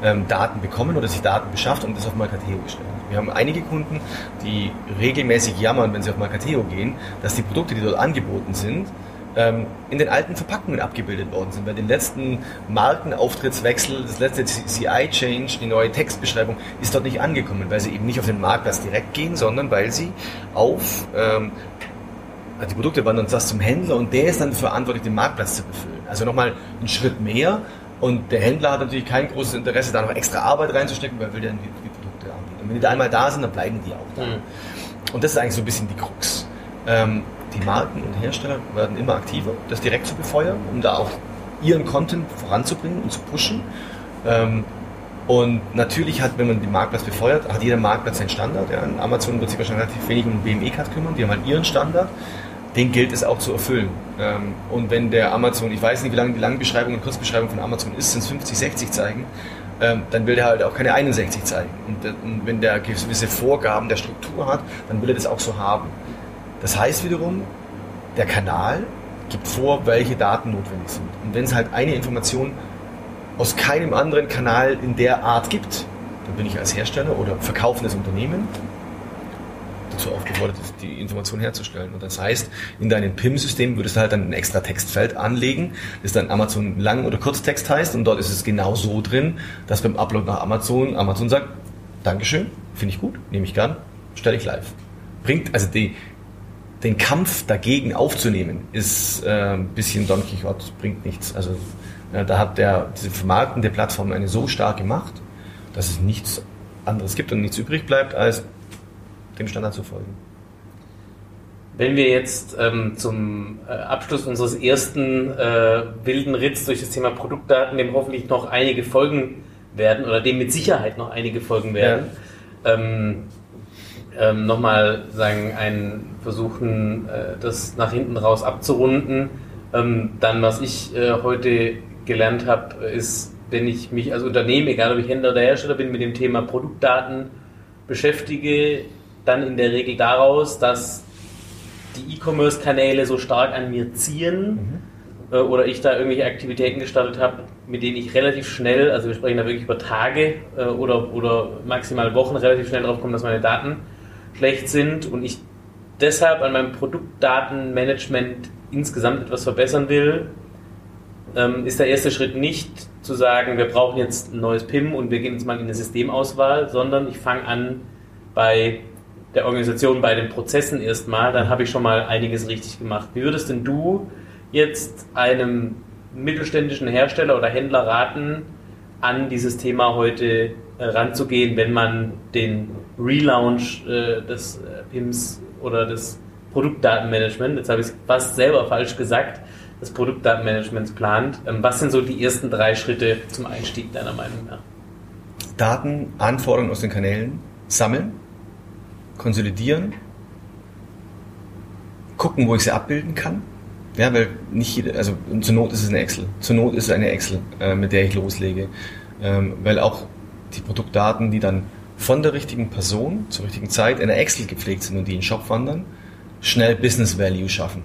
ähm, Daten bekommen oder sich Daten beschafft und das auf Mercateo gestellt. Wir haben einige Kunden, die regelmäßig jammern, wenn sie auf Mercateo gehen, dass die Produkte, die dort angeboten sind, ähm, in den alten Verpackungen abgebildet worden sind. Bei den letzten Markenauftrittswechsel, das letzte CI-Change, die neue Textbeschreibung ist dort nicht angekommen, weil sie eben nicht auf den Marktplatz direkt gehen, sondern weil sie auf ähm, also die Produkte wandern das zum Händler und der ist dann verantwortlich, den Marktplatz zu befüllen. Also nochmal einen Schritt mehr und der Händler hat natürlich kein großes Interesse, da noch extra Arbeit reinzustecken, weil er will dann die, die Produkte anbieten. Und wenn die da einmal da sind, dann bleiben die auch da. Mhm. Und das ist eigentlich so ein bisschen die Krux. Ähm, die Marken und Hersteller werden immer aktiver, das direkt zu befeuern, um da auch ihren Content voranzubringen und zu pushen. Ähm, und natürlich hat, wenn man den Marktplatz befeuert, hat jeder Marktplatz seinen Standard. Ja. Amazon wird sich wahrscheinlich relativ wenig um den BME-Cut kümmern, die haben halt ihren Standard. den gilt es auch zu erfüllen. Ähm, und wenn der Amazon, ich weiß nicht, wie lange die Langbeschreibung und Kurzbeschreibung von Amazon ist, sind es 50, 60 zeigen, ähm, dann will der halt auch keine 61 zeigen. Und wenn der gewisse Vorgaben der Struktur hat, dann will er das auch so haben. Das heißt wiederum, der Kanal gibt vor, welche Daten notwendig sind. Und wenn es halt eine Information aus keinem anderen Kanal in der Art gibt, dann bin ich als Hersteller oder verkaufendes Unternehmen dazu aufgefordert, die Information herzustellen. Und das heißt, in deinem PIM-System würdest du halt dann ein extra Textfeld anlegen, das dann Amazon Lang- oder Kurztext heißt und dort ist es genau so drin, dass beim Upload nach Amazon, Amazon sagt, Dankeschön, finde ich gut, nehme ich gern, stelle ich live. Bringt, also die, den Kampf dagegen aufzunehmen, ist äh, ein bisschen Don Quixote, bringt nichts. Also äh, da hat der, diese vermarktende Plattform eine so starke Macht, dass es nichts anderes gibt und nichts übrig bleibt, als dem Standard zu folgen. Wenn wir jetzt ähm, zum äh, Abschluss unseres ersten äh, wilden Ritz durch das Thema Produktdaten, dem hoffentlich noch einige folgen werden oder dem mit Sicherheit noch einige folgen werden, ja. ähm, ähm, nochmal sagen, einen versuchen, äh, das nach hinten raus abzurunden. Ähm, dann, was ich äh, heute gelernt habe, ist, wenn ich mich als Unternehmen, egal ob ich Händler oder Hersteller bin, mit dem Thema Produktdaten beschäftige, dann in der Regel daraus, dass die E-Commerce-Kanäle so stark an mir ziehen mhm. äh, oder ich da irgendwelche Aktivitäten gestartet habe, mit denen ich relativ schnell, also wir sprechen da wirklich über Tage äh, oder, oder maximal Wochen, relativ schnell drauf komme, dass meine Daten schlecht sind und ich deshalb an meinem Produktdatenmanagement insgesamt etwas verbessern will, ähm, ist der erste Schritt nicht zu sagen, wir brauchen jetzt ein neues PIM und wir gehen jetzt mal in eine Systemauswahl, sondern ich fange an bei der Organisation, bei den Prozessen erstmal, dann habe ich schon mal einiges richtig gemacht. Wie würdest denn du jetzt einem mittelständischen Hersteller oder Händler raten, an dieses Thema heute äh, ranzugehen, wenn man den Relaunch äh, des äh, PIMs oder des Produktdatenmanagement, jetzt habe ich es fast selber falsch gesagt, des Produktdatenmanagements plant. Ähm, was sind so die ersten drei Schritte zum Einstieg deiner Meinung nach? Daten, Anforderungen aus den Kanälen sammeln, konsolidieren, gucken, wo ich sie abbilden kann. Ja, weil nicht jede, also zur Not ist es eine Excel. Zur Not ist es eine Excel, äh, mit der ich loslege. Ähm, weil auch die Produktdaten, die dann von der richtigen Person zur richtigen Zeit in der Excel gepflegt sind und die in den Shop wandern, schnell Business Value schaffen.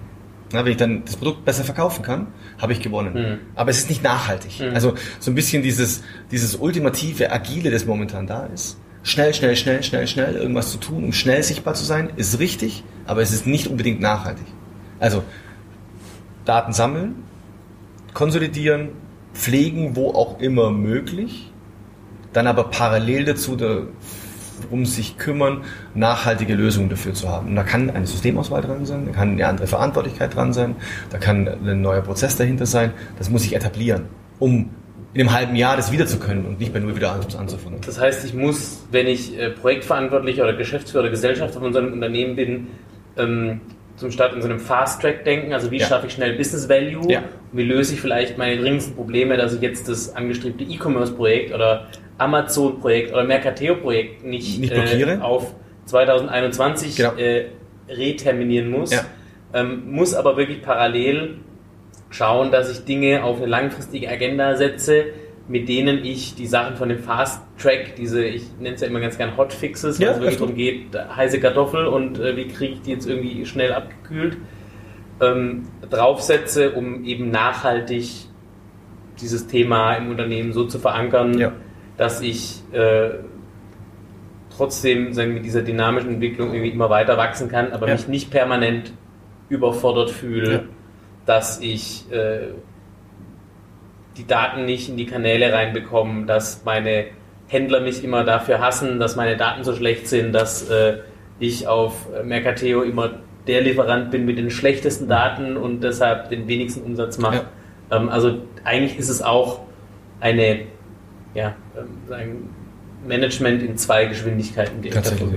Na, wenn ich dann das Produkt besser verkaufen kann, habe ich gewonnen. Mhm. Aber es ist nicht nachhaltig. Mhm. Also so ein bisschen dieses, dieses ultimative Agile, das momentan da ist, schnell, schnell, schnell, schnell, schnell irgendwas zu tun, um schnell sichtbar zu sein, ist richtig, aber es ist nicht unbedingt nachhaltig. Also Daten sammeln, konsolidieren, pflegen, wo auch immer möglich, dann aber parallel dazu um sich kümmern, nachhaltige Lösungen dafür zu haben. Und da kann eine Systemauswahl dran sein, da kann eine andere Verantwortlichkeit dran sein, da kann ein neuer Prozess dahinter sein. Das muss sich etablieren, um in einem halben Jahr das wieder zu können und nicht bei null wieder anzufangen. Das heißt, ich muss, wenn ich äh, Projektverantwortlicher oder Geschäftsführer oder Gesellschafter von so einem Unternehmen bin, ähm, zum Start in so einem Fast Track denken, also wie ja. schaffe ich schnell Business Value, ja. wie löse ich vielleicht meine dringendsten Probleme, dass ich jetzt das angestrebte E-Commerce-Projekt oder Amazon-Projekt oder Mercateo-Projekt nicht, nicht äh, auf 2021 genau. äh, reterminieren muss, ja. ähm, muss aber wirklich parallel schauen, dass ich Dinge auf eine langfristige Agenda setze, mit denen ich die Sachen von dem Fast Track, diese, ich nenne es ja immer ganz gern Hot Fixes, ja, wo es wirklich darum geht, heiße Kartoffel und äh, wie kriege ich die jetzt irgendwie schnell abgekühlt, ähm, draufsetze, um eben nachhaltig dieses Thema im Unternehmen so zu verankern, ja. Dass ich äh, trotzdem sagen, mit dieser dynamischen Entwicklung irgendwie immer weiter wachsen kann, aber ja. mich nicht permanent überfordert fühle dass ich äh, die Daten nicht in die Kanäle reinbekomme, dass meine Händler mich immer dafür hassen, dass meine Daten so schlecht sind, dass äh, ich auf Mercateo immer der Lieferant bin mit den schlechtesten Daten und deshalb den wenigsten Umsatz mache. Ja. Ähm, also eigentlich ist es auch eine ja, ähm, Management in zwei Geschwindigkeiten. Tatsächlich.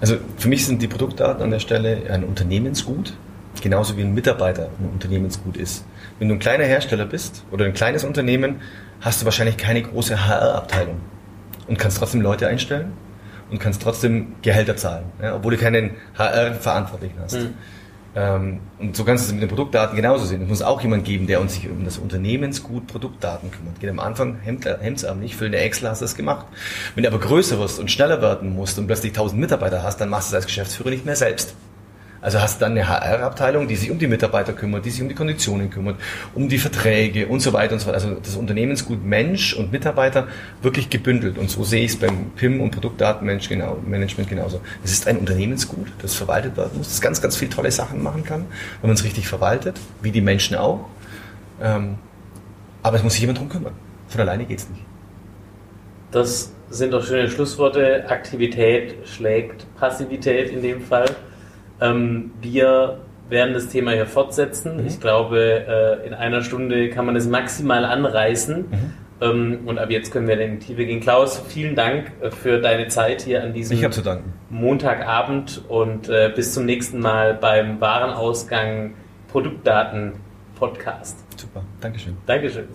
Also für mich sind die Produktdaten an der Stelle ein Unternehmensgut genauso wie ein Mitarbeiter ein Unternehmensgut ist. Wenn du ein kleiner Hersteller bist oder ein kleines Unternehmen, hast du wahrscheinlich keine große HR-Abteilung und kannst trotzdem Leute einstellen und kannst trotzdem Gehälter zahlen, ja, obwohl du keinen HR-Verantwortlichen hast. Mhm. Ähm, und so kannst du es mit den Produktdaten genauso sehen. Es muss auch jemand geben, der uns sich um das Unternehmensgut Produktdaten kümmert. Geht am Anfang hemdsarmlich, für eine Excel hast du das gemacht. Wenn du aber größer wirst und schneller werden musst und plötzlich 1000 Mitarbeiter hast, dann machst du es als Geschäftsführer nicht mehr selbst. Also hast dann eine HR-Abteilung, die sich um die Mitarbeiter kümmert, die sich um die Konditionen kümmert, um die Verträge und so weiter und so weiter. Also das Unternehmensgut Mensch und Mitarbeiter wirklich gebündelt. Und so sehe ich es beim PIM und Produktdatenmanagement genau, Management genauso. Es ist ein Unternehmensgut, das verwaltet werden muss, das ganz, ganz viele tolle Sachen machen kann, wenn man es richtig verwaltet, wie die Menschen auch. Ähm, aber es muss sich jemand drum kümmern. Von alleine geht es nicht. Das sind doch schöne Schlussworte. Aktivität schlägt Passivität in dem Fall. Ähm, wir werden das Thema hier fortsetzen. Mhm. Ich glaube, äh, in einer Stunde kann man es maximal anreißen. Mhm. Ähm, und ab jetzt können wir in die Tiefe gehen. Klaus, vielen Dank äh, für deine Zeit hier an diesem Montagabend und äh, bis zum nächsten Mal beim Warenausgang Produktdaten Podcast. Super, Dankeschön. Dankeschön.